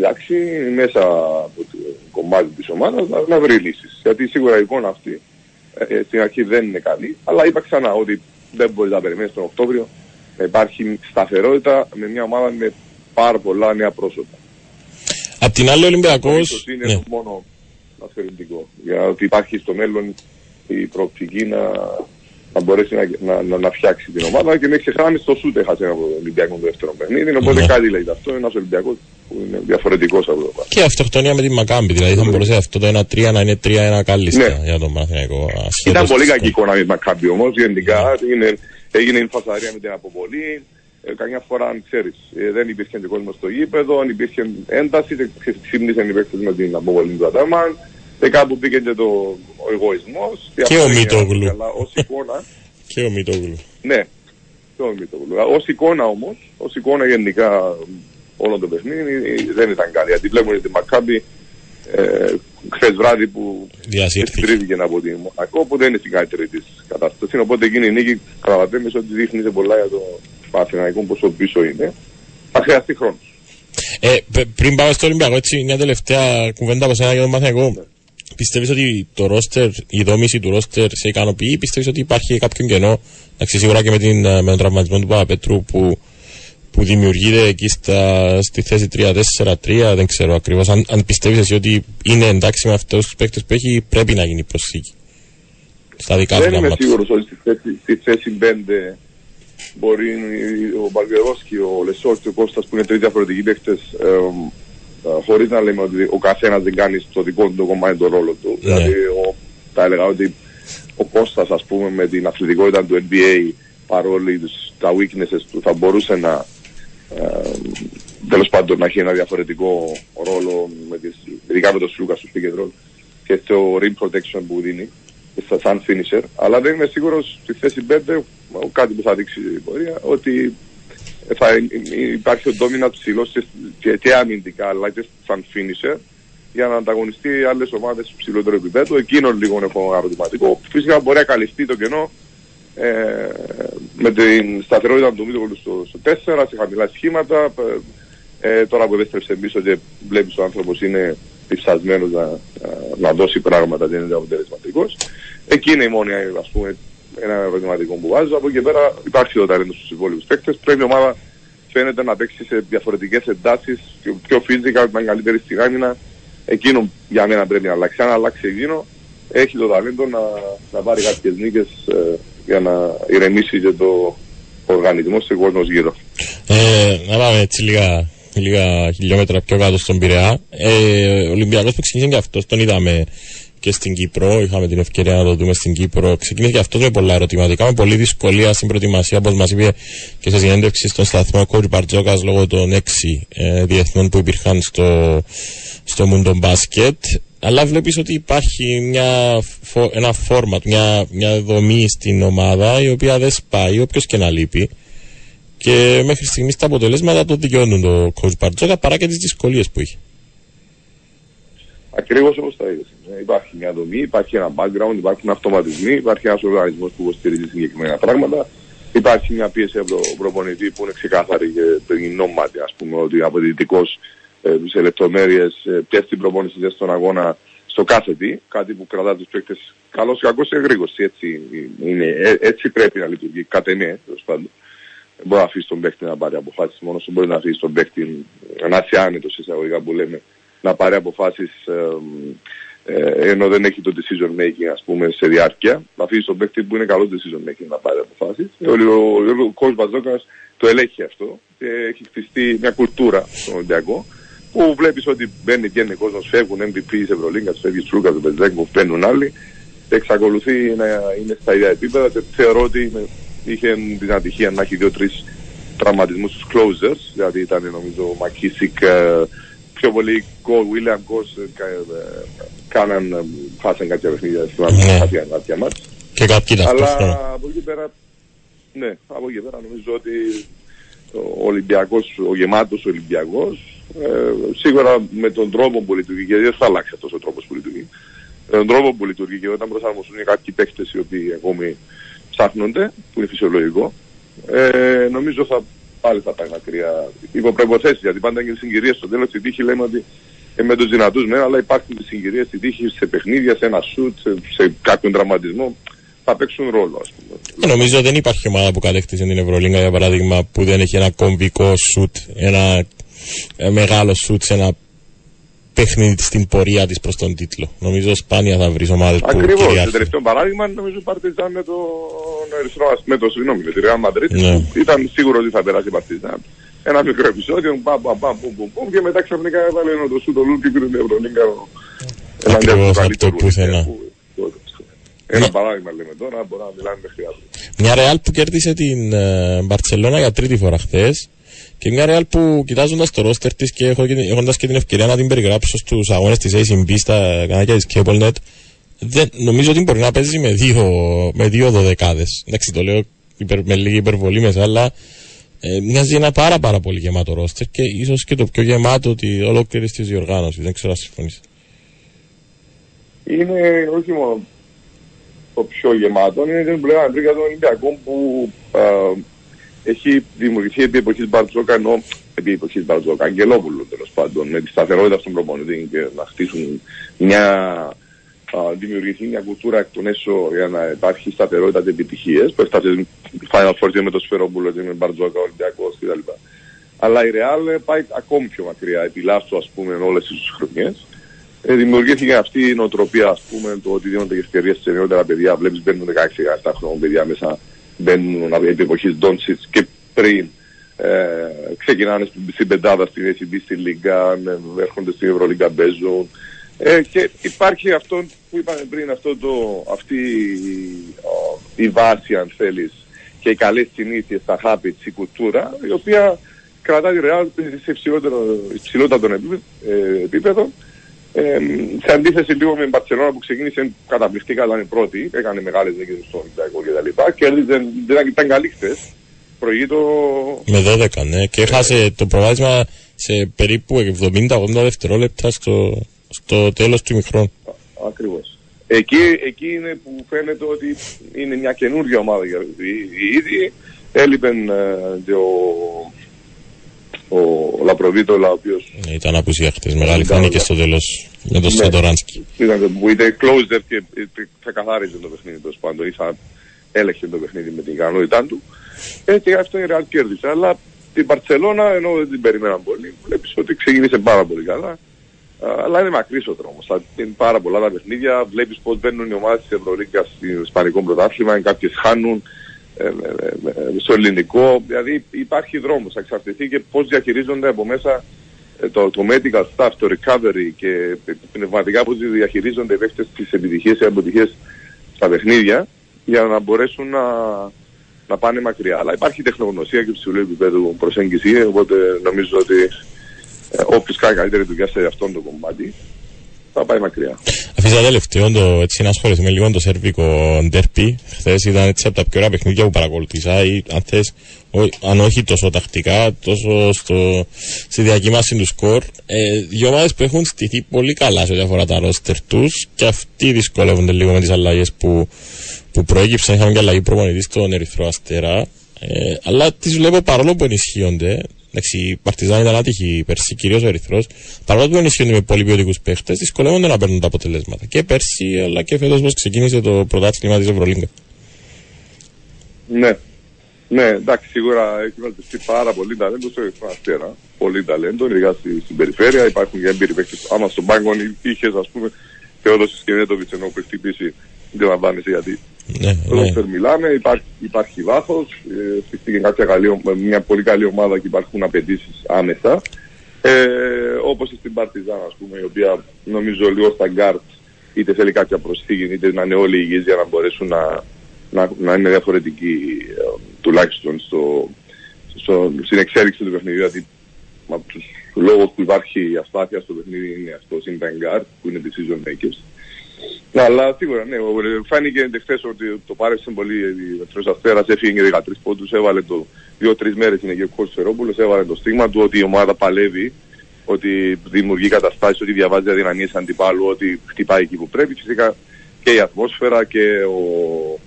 θα κοιτάξει μέσα από το κομμάτι της ομάδας να, να βρει λύσεις. Γιατί σίγουρα η εικόνα αυτή ε, στην αρχή δεν είναι καλή, αλλά είπα ξανά ότι δεν μπορεί να περιμένεις τον Οκτώβριο να υπάρχει σταθερότητα με μια ομάδα με πάρα πολλά νέα πρόσωπα. Απ' την άλλη ο Ολυμπιακός... Είναι ναι. μόνο αθλητικό. Γιατί υπάρχει στο μέλλον η προοπτική να, να μπορέσει να, να, να, να, φτιάξει την ομάδα και με ξεχνάμε στο σούτε έχασε από τον Ολυμπιακό το δεύτερο παιχνίδι. Οπότε ναι. κάτι λέει αυτό. Ένας Ολυμπιακός που είναι διαφορετικός από το Και αυτοκτονία με τη Μακάμπη. Δηλαδή θα ναι. μπορούσε αυτό το 1-3 να είναι 3-1 κάλλιστα ναι. για τον Μαθηναϊκό. Ήταν πολύ κακή εικόνα με τη Μακάμπη όμως. Γενικά ναι. έγινε η φασαρία με την αποβολή. Ε, καμιά φορά, αν ξέρεις, ε, δεν υπήρχε και κόσμος στο γήπεδο, αν υπήρχε ένταση, ξύπνησαν οι παίκτες με την αποβολή του Ατάμαν. Και κάπου πήγε και το, ο εγωισμός. Και ο Μητόγλου. Αλλά ως εικόνα... και ο Μητόγλου. Ναι, και ο Μητόγλου. Ως εικόνα όμως, ως εικόνα γενικά όλο το παιχνίδι δεν ήταν καλή. Γιατί βλέπουμε τη Μακάμπη ε, χθες βράδυ που τρίβηκε από τη Μονακό που δεν είναι στην καλύτερη της κατάσταση. Οπότε εκείνη η νίκη καταλαβαίνεις ότι δείχνει σε πολλά για το Παθηναϊκό πόσο πίσω είναι. Θα χρειαστεί χρόνος. Ε, πριν πάμε στο Ολυμπιακό, έτσι, μια τελευταία κουβέντα από σένα για τον Παθηναϊκό. Ναι. Πιστεύεις ότι το roster, η δόμηση του roster σε ικανοποιεί ή πιστεύεις ότι υπάρχει κάποιο κενό, εντάξει, σίγουρα και με, την, με τον τραυματισμό του Παπαπέτρου που, που δημιουργείται εκεί στα, στη θέση 3-4-3, δεν ξέρω ακριβώς. Αν, αν πιστεύεις εσύ ότι είναι εντάξει με αυτούς τους παίκτες που έχει, πρέπει να γίνει προσθήκη. Στα δικά δεν είμαι σίγουρος ότι στη θέση, στη θέση 5 μπορεί ο Μπαλβιερός και ο Λεσόρ και ο Κώστας που είναι τρεις διαφορετικοί παίκτες ε, χωρίς να λέμε ότι ο καθένας δεν κάνει στο δικό του το κομμάτι τον ρόλο του. Ναι. Δηλαδή, ο, θα έλεγα ότι ο Κώστας, ας πούμε, με την αθλητικότητα του NBA, παρόλοι τα weaknesses του, θα μπορούσε να ε, τέλος πάντων να έχει ένα διαφορετικό ρόλο, με τις, ειδικά με τον Σλούκα στο speaker role και στο rim protection που δίνει στα σαν finisher, αλλά δεν είμαι σίγουρος στη θέση 5, κάτι που θα δείξει η πορεία, ότι θα υπάρχει ο dominant ψηλός και, και αμυντικά αλλά και σαν finisher για να ανταγωνιστεί άλλες ομάδες του ψηλότερου επίπεδου. Εκείνο λίγο έχω ερωτηματικό. Φυσικά μπορεί να καλυφθεί το κενό ε, με την σταθερότητα του Μίτογλου στο, στο 4, σε χαμηλά σχήματα. Ε, ε, τώρα που επέστρεψε πίσω και βλέπεις ο άνθρωπος είναι ψασμένος να, να, δώσει πράγματα, δεν είναι αποτελεσματικός. Εκεί είναι η μόνη ας πούμε ένα ερωτηματικό που βάζω. Από εκεί πέρα υπάρχει το ταλέντος στους υπόλοιπους παίκτες. Πρέπει η ομάδα φαίνεται να παίξει σε διαφορετικές εντάσεις, πιο, πιο physical, να είναι καλύτερη στην άμυνα. Εκείνο για μένα πρέπει να αλλάξει. Αν αλλάξει εκείνο, έχει το ταλέντο να, να πάρει κάποιες νίκες ε, για να ηρεμήσει και το οργανισμό σε κόσμο γύρω. Ε, να πάμε έτσι λίγα, λίγα χιλιόμετρα πιο κάτω στον Πειραιά. Ε, ο Ολυμπιακός που ξεκίνησε και αυτός τον είδαμε και στην Κύπρο. Είχαμε την ευκαιρία να το δούμε στην Κύπρο. Ξεκίνησε και αυτός με πολλά ερωτηματικά, με πολλή δυσκολία στην προετοιμασία, όπως μας είπε και σε συνέντευξη στον σταθμό ο Κόρη Μπαρτζόκα λόγω των έξι ε, διεθνών που υπήρχαν στο, στο Μούντο Μπάσκετ. Αλλά βλέπεις ότι υπάρχει μια, ένα φόρμα, μια, μια δομή στην ομάδα η οποία δεν σπάει, όποιος και να λείπει. Και μέχρι στιγμής τα αποτελέσματα το δικαιώνουν το Κόρη Μπαρτζόκα παρά και τις δυσκολίες που είχε. Ακριβώς όπως τα είδες. Ε, υπάρχει μια δομή, υπάρχει ένα background, υπάρχουν αυτοματισμοί, υπάρχει ένας οργανισμός που υποστηρίζει συγκεκριμένα πράγματα. υπάρχει μια πίεση από τον προπονητή που είναι ξεκάθαρη και γνώματι, ας πούμε, ότι αποδυτικός ε, σε λεπτομέρειες ε, ποιες την προπόνηση θες στον αγώνα στο κάθε τι, κάτι που κρατά τους παίκτες καλώς ή κακώς σε εγρήγορση, έτσι, είναι, ε, έτσι πρέπει να λειτουργεί, κατ' εμέ, τέλος πάντων. Δεν μπορεί να αφήσει τον παίκτη να πάρει αποφάσεις μόνος του, μπορεί να αφήσει τον παίκτη να είσαι άνετος εισαγωγικά που λέμε, να πάρει αποφάσεις ε, ε, ενώ δεν έχει το decision making ας πούμε σε διάρκεια. Να αφήσει τον παίκτη που είναι καλός decision making να πάρει αποφάσεις. Ο, ο, ο, ο Κος Μπαζόκας το ελέγχει αυτό και έχει χτιστεί μια κουλτούρα στον Ολυμπιακό που βλέπεις ότι μπαίνει και είναι κόσμος, φεύγουν MVP της Ευρωλίγκας, φεύγει Τσούκας, ο Μπεζέκο, μπαίνουν άλλοι. Και εξακολουθεί να είναι στα ίδια επίπεδα και θεωρώ ότι είχε την ατυχία να έχει δύο-τρεις τραυματισμούς στους closers, δηλαδή ήταν νομίζω ο Μακίσικ, ε, πιο πολύ γκολ, William Γκος, κάναν, χάσαν κάποια παιχνίδια, θυμάμαι κάποια, κάποια μάτς. Και κάποιοι Αλλά από εκεί πέρα, ναι, από εκεί πέρα νομίζω ότι ο Ολυμπιακός, ο γεμάτος Ολυμπιακός, ε, σίγουρα με τον τρόπο που λειτουργεί, γιατί δεν θα αλλάξει αυτός ο τρόπος που λειτουργεί, με τον τρόπο που λειτουργεί και όταν προσαρμοστούν κάποιοι παίκτες οι οποίοι ακόμη ψάχνονται, που είναι φυσιολογικό, ε, νομίζω θα πάλι θα πάει μακριά. Υπό προϋποθέσεις, γιατί πάντα είναι συγκυρίες στο τέλος της τύχη λέμε ότι ε, με τους δυνατούς ναι, αλλά υπάρχουν τις συγκυρίες στη τύχη σε παιχνίδια, σε ένα σουτ, σε, σε κάποιον τραυματισμό θα παίξουν ρόλο ας πούμε. Ε, νομίζω δεν υπάρχει ομάδα που κατέκτησε την Ευρωλίγκα για παράδειγμα που δεν έχει ένα κομβικό σουτ, ένα ε, μεγάλο σουτ σε ένα παιχνίδι στην πορεία της προς τον τίτλο. Νομίζω σπάνια θα βρεις ομάδες που Ακριβώς. Το τελευταίο παράδειγμα νομίζω Παρτιζάν με τον Ερυθρό με το συγγνώμη με τη Ρεάλ Μαντρίτη Ναι. ήταν σίγουρος ότι θα περάσει η Παρτιζάν. Ένα μικρό επεισόδιο, μπαμ, μπαμ, μπαμ, μπαμ, μπαμ, μπαμ, και μετά ξαφνικά έβαλε ένα το σούτο λούπ και πήρε την Ευρωλίγκα. Ακριβώς από το πουθενά. Ένα παράδειγμα λέμε τώρα, μπορεί να μιλάμε μέχρι αύριο. Μια Ρεάλ που κέρδισε την ε, Μπαρτσελώνα για τρίτη φορά χθες. Και μια Ρεάλ που κοιτάζοντας το ρόστερ της και έχοντας και την ευκαιρία να την περιγράψω στους αγώνες της ACB στα κανάλια της CableNet, δεν, νομίζω ότι μπορεί να παίζει με δύο, με δύο δωδεκάδες. Εντάξει, το λέω υπερ, με λίγη υπερβολή μέσα, αλλά ε, μοιάζει ένα πάρα πάρα πολύ γεμάτο ρόστερ και ίσως και το πιο γεμάτο τη ολόκληρη της διοργάνωσης. Δεν ξέρω αν συμφωνείτε. Είναι όχι μόνο το πιο γεμάτο, είναι την πλέον αντρίγα των Ολυμπιακών που α, έχει δημιουργηθεί επί εποχής Μπαρτζόκα, ενώ επί εποχής Μπαρτζόκα, Αγγελόπουλου τέλος πάντων, με τη σταθερότητα στον προπονητή και να χτίσουν μια, α, δημιουργηθεί μια κουλτούρα εκ των έσω για να υπάρχει σταθερότητα και επιτυχίες, που έφτασε Final Four και με το Σφαιρόπουλο και με Μπαρτζόκα, Ολυμπιακός κτλ. Αλλά η Real πάει ακόμη πιο μακριά, επί λάστο ας πούμε όλες τις χρονιές. Ε, δημιουργήθηκε αυτή η νοοτροπία, ας πούμε, το ότι δίνονται ευκαιρίες σε νεότερα παιδιά. Βλέπεις μπαίνουν 16-17 χρόνια παιδιά μέσα, μπαίνουν από την εποχή Ντόνσιτς και πριν. Ε, ξεκινάνε στην, στην πεντάδα, στην ACB, στη Λίγκα, ε, έρχονται στην Ευρωλίγκα, παίζουν. Ε, και υπάρχει αυτό που είπαμε πριν, αυτό το, αυτή ο, η βάση, αν θέλεις, και οι καλές συνήθειες, τα habits, η κουλτούρα, η οποία κρατά τη Real σε υψηλότερο, υψηλότερο επίπεδο, ε, επίπεδο ε, σε αντίθεση λίγο με την Παρσελόνα που ξεκίνησε καταπληκτικά, ήταν η πρώτη, έκανε μεγάλες νίκες στο Ολυμπιακό κτλ. Και δεν, δεν ήταν καλή χθες. Προηγεί το... Με 12, ναι. Και έχασε το προβάδισμα σε περίπου 70-80 δευτερόλεπτα στο, στο τέλος του ημιχρόνου. Ακριβώς. Εκεί, εκεί είναι που φαίνεται ότι είναι μια καινούργια ομάδα για οι ίδιοι. Έλειπε ε, και ο, ο Λαπροβίτολα, ο οποίος Ναι, ήταν απουσία χτες. Μεγάλη φάνηκε στο τέλος με τον Ναι. Σαντοράνσκι. ήταν που ήταν closer και θα καθάριζε το παιχνίδι τέλος πάντων ή θα έλεγχε το παιχνίδι με την ικανότητά του. Ε, και αυτό η Real κέρδισε. Αλλά την Παρσελώνα, ενώ δεν την περιμέναν πολύ, βλέπεις ότι ξεκίνησε πάρα πολύ καλά. Α, Αλλά είναι μακρύς ο δρόμος. Θα είναι πάρα πολλά τα παιχνίδια. Βλέπεις πώς μπαίνουν οι ομάδες της Ευρωλίγκας στο Ισπανικό πρωτάθλημα, κάποιες χάνουν ε, ε, ε, ε, στο ελληνικό. Δηλαδή υπάρχει δρόμος. Θα εξαρτηθεί και πώς διαχειρίζονται από μέσα ε, το, το medical staff, το recovery και ε, πνευματικά πώς διαχειρίζονται οι παίκτες τις επιτυχίες ή αποτυχίες στα παιχνίδια για να μπορέσουν να, να πάνε μακριά. Αλλά υπάρχει τεχνογνωσία και ψηλού επίπεδου προσέγγιση, οπότε νομίζω ότι ε, όποιος κάνει καλύτερη δουλειά σε αυτόν το κομμάτι θα πάει μακριά. Αφήσα τελευταίο το, έτσι, να ασχοληθούμε λίγο με το σερβικό ντέρπι. Χθες ήταν έτσι από τα πιο ωραία παιχνίδια που παρακολουθήσα ή αν θες, ό- αν όχι τόσο τακτικά, τόσο στο, στη διακύμαση του σκορ. Ε, δύο ομάδες που έχουν στηθεί πολύ καλά σε ό,τι αφορά τα ρόστερ τους και αυτοί δυσκολεύονται λίγο με τις αλλαγές που, που προέκυψαν. Είχαμε και αλλαγή προπονητής στον Ερυθρό Αστέρα. Ε, αλλά τις βλέπω παρόλο που ενισχύονται. Εντάξει, η Παρτιζάν ήταν άτυχη πέρσι, κυρίως ο Ερυθρός. Παρόλο που ενισχύονται με πολύ ποιοτικούς παίχτες, δυσκολεύονται να παίρνουν τα αποτελέσματα. Και πέρσι, αλλά και φέτος, πώ ξεκίνησε το πρωτάθλημα της Ευρωλίγκα. Ναι. Ναι, εντάξει, σίγουρα έχει βαλτιστεί πάρα πολύ ταλέντο στο Ερυθρό Αστέρα. Πολύ ταλέντο, ειδικά στη, στην περιφέρεια. Υπάρχουν και έμπειροι παίχτε. Άμα στον πάγκο είχες, ας πούμε, Θεόδοση Σκηνέτοβιτ ενώ που χτυπήσει, δεν λαμβάνεσαι γιατί Ναι, ναι. Όταν μιλάμε, υπάρχει, υπάρχει βάθος. Ε, στηρίχθηκε κάποια καλή, ο- μια πολύ καλή ομάδα και υπάρχουν απαιτήσεις άμεσα. Ε, Όπως στην Παρτιζάν, ας πούμε, η οποία νομίζω λίγο στα γκάρτ είτε θέλει κάποια προσφύγη, είτε να είναι όλοι υγιείς για να μπορέσουν να, να, να είναι διαφορετικοί ε, τουλάχιστον στο, στο, στην εξέλιξη του παιχνιδιού. Γιατί από τους λόγους που υπάρχει αστάθεια στο παιχνίδι είναι αυτό, είναι τα γκάρτ που είναι decision makers. Ναι, αλλά σίγουρα ναι, ο- ε, φάνηκε χθες ότι το πάρεσε πολύ η Μετρός Αστέρας, έφυγε για 13 πόντους, έβαλε το δύο-τρεις μέρες είναι και ο Κώστας Φερόπουλος, έβαλε το στίγμα του ότι η ομάδα παλεύει, ότι δημιουργεί καταστάσεις, ότι διαβάζει αδυναμίες αντιπάλου, ότι χτυπάει εκεί που πρέπει. Φυσικά και η ατμόσφαιρα και ο,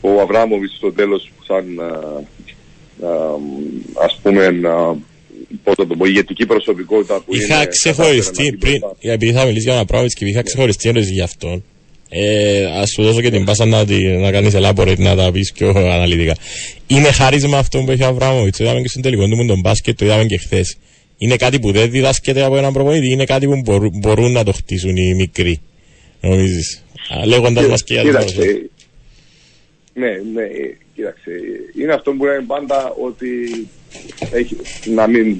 ο Αβράμοβιτς στο τέλος σαν α, α, ας πούμε α, πώς θα το πω, ηγετική προσωπικότητα που Είχα είναι κατάφερε ξεχωριστεί να μπει πριν, μπροστά. επειδή θα μιλήσει για ένα πράγμα και είχα ξεχωριστεί ένταση για αυτόν. Ε, Α σου δώσω και την πάσα να, τη- να κάνεις elaborate, να τα πεις πιο αναλυτικά. Είναι χάρισμα αυτό που έχει ο Αβράμοβιτ. Το είδαμε και στον τελικό του με τον μπάσκετ, το είδαμε και χθες. Είναι κάτι που δεν διδάσκεται από έναν προπονητή, είναι κάτι που μπορούν, μπορούν να το χτίσουν οι μικροί. Νομίζεις. Λέγοντας μας και για την Κοίταξε, παρουσία. ναι, ναι, ε, κοίταξε. Είναι αυτό που λένε πάντα ότι έχει, να μην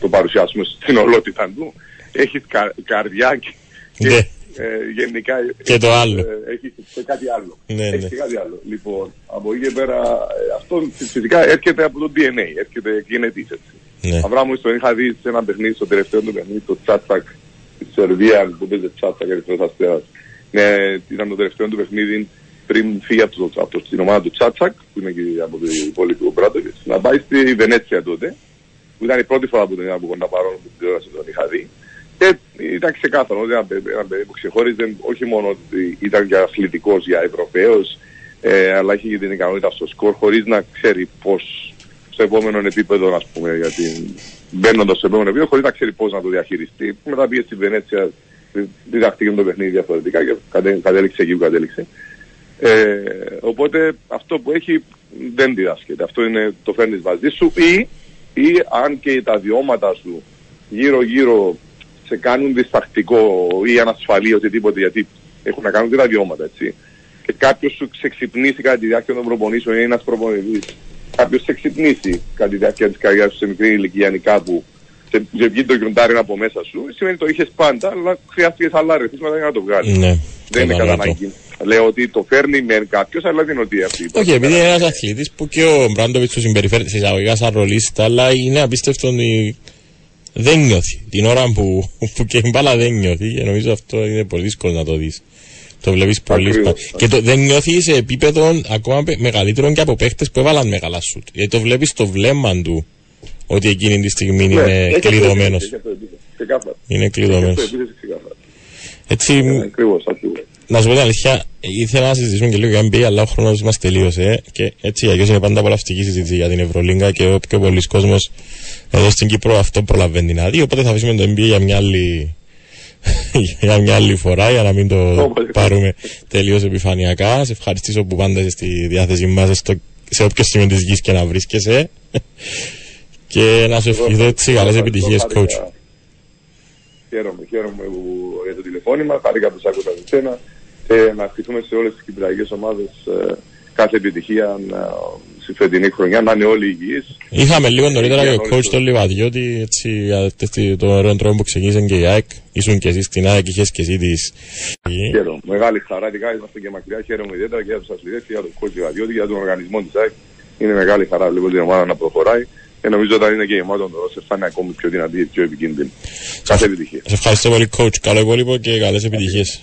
το παρουσιάσουμε στην ολότητα του, έχει κα, καρδιά και, και, Ναι. ε, γενικά Και το άλλο. ε, έχει και κάτι άλλο. Ναι, έχει ναι. και κάτι άλλο. Λοιπόν, από εκεί και πέρα, ε, αυτό φυσικά έρχεται από το DNA, έρχεται γενετής έτσι. Ναι. Αβράμου τον είχα δει σε ένα παιχνίδι, στο τελευταίο του παιχνίδι, το Τσάτσακ της Σερβίας, που παίζει Τσάτσακ Ερυθρός Αστέρας. Ναι, ήταν το τελευταίο του παιχνίδι πριν φύγει από, το, από το, την ομάδα του Τσάτσακ, που είναι και από την πόλη του Μπράντοβιτ, να πάει στη Βενέτσια τότε, που ήταν η πρώτη φορά που τον είδα από κοντά παρόν που την τηλεόραση τον είχα δει. Και ήταν ξεκάθαρο ότι ένα παιδί, ένα παιδί που ξεχώριζε όχι μόνο ότι ήταν και αθλητικός για Ευρωπαίο, ε, αλλά είχε και την ικανότητα στο σκορ, χωρίς να ξέρει πώς στο επόμενο επίπεδο, ας πούμε, γιατί μπαίνοντας στο επόμενο επίπεδο, χωρίς να ξέρει πώς να το διαχειριστεί. Μετά πήγε στη Βενέτσια, διδαχτήκε το παιχνίδι διαφορετικά και κατέ- κατέληξε εκεί που κατέληξε. Ε, οπότε αυτό που έχει δεν διδάσκεται. Αυτό είναι το φέρνει μαζί σου ή, ή αν και τα βιώματα σου γύρω-γύρω σε κάνουν διστακτικό ή ανασφαλή οτιδήποτε γιατί έχουν να κάνουν και τα βιώματα έτσι. Και κάποιος σου ξεξυπνήσει κατά τη διάρκεια των προπονήσεων ή ένας προπονητής. Κάποιος σε ξυπνήσει κατά τη διάρκεια της καρδιά σου σε μικρή ηλικία κάπου και και βγει το γιοντάρι από μέσα σου. Σημαίνει το είχες πάντα, αλλά χρειάστηκε άλλα ρεθίσματα για να το βγάλεις. Ναι, Δεν είναι κατά κατανοητό. ανάγκη. Λέω ότι το φέρνει με κάποιος, αλλά δεν είναι ότι αυτή. Όχι, επειδή είναι ένας αθλητής που και ο Μπράντοβιτς τους συμπεριφέρεται σε εισαγωγικά σαν ρολίστα, αλλά είναι απίστευτο ότι δεν νιώθει. Την ώρα που, που και η μπάλα δεν νιώθει, και νομίζω αυτό είναι πολύ δύσκολο να το δεις. Το βλέπεις πολύ Ακριβώς. σπα- Και το, δεν νιώθει σε επίπεδο ακόμα πε- μεγαλύτερο και από παίχτες που έβαλαν μεγάλα σουτ. Γιατί το βλέπεις στο βλέμμα του ότι εκείνη τη στιγμή Ναι, είναι κλειδωμένος. Είναι κλειδωμένος. Έτσι, Ακριβώς, ακριβώς. να σου πω την αλήθεια, ήθελα να συζητήσουμε και λίγο για NBA, αλλά ο χρόνος μας τελείωσε. Και έτσι αλλιώς είναι πάντα απολαυστική συζήτηση για την Ευρωλίγκα και ο πιο πολλοί κόσμος εδώ στην Κύπρο αυτό προλαβαίνει να δει. Οπότε θα αφήσουμε το NBA για μια άλλη, για μια άλλη φορά, για να μην το Όποτε. πάρουμε τελείως επιφανειακά. Σε ευχαριστήσω που πάντα είσαι στη διάθεσή μας σε όποιο σημείο της γης και να βρίσκεσαι. και να σου ευχηθώ έτσι καλές επιτυχίες, coach. Χαίρομαι, χαίρομαι που, για το τηλεφώνημα, χάρηκα που σ' άκουσα με σένα και να ευχηθούμε σε όλες τις κυπριακές ομάδες ε, κάθε επιτυχία να, στη φετινή χρονιά, να είναι όλοι υγιείς. Είχαμε λίγο νωρίτερα Για και ο όλους coach τον Λιβαδιώτη, έτσι, για τες- τον ωραίο τρόπο που ξεκίνησε και η ΑΕΚ. Ήσουν και εσύ στην ΑΕΚ, είχες και εσύ τις... Χαίρομαι. Μεγάλη χαρά, ειδικά είμαστε και μακριά. Χαίρομαι ιδιαίτερα και για τους αθλητές και για τον κόσμο Διότι για τον οργανισμό της ΑΕΚ. Είναι μεγάλη χαρά βλέπω την ομάδα να προχωράει. Και νομίζω όταν είναι και η ομάδα των Ρώσων θα είναι ακόμη πιο δυνατή και πιο επικίνδυνη. Κάθε επιτυχία. Σε ευχαριστώ πολύ coach, καλό υπόλοιπο και καλές επιτυχίες.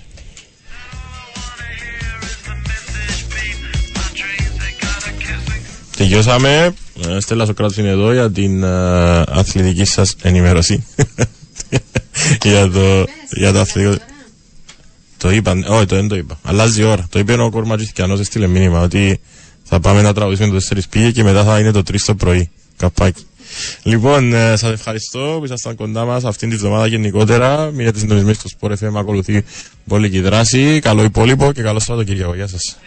Τελειώσαμε. Ε, Στέλλα Σοκράτους είναι εδώ για την ε, αθλητική σας ενημέρωση. για, το, για το αθλητικό... Το είπαν, όχι το δεν το είπα. Αλλάζει η ώρα. Το είπε ο Κορματζής και έστειλε μήνυμα ότι Θα πάμε να τραγουδήσουμε το 4 πήγε και μετά θα είναι το 3 το πρωί. Καπάκι. Λοιπόν, ε, σας ευχαριστώ που ήσασταν κοντά μας αυτήν τη βδομάδα γενικότερα. Μια τη συντονισμένη του Sport FM ακολουθεί πολύ δράση. Καλό υπόλοιπο και καλό Σαββατοκύριακο. Γεια σας.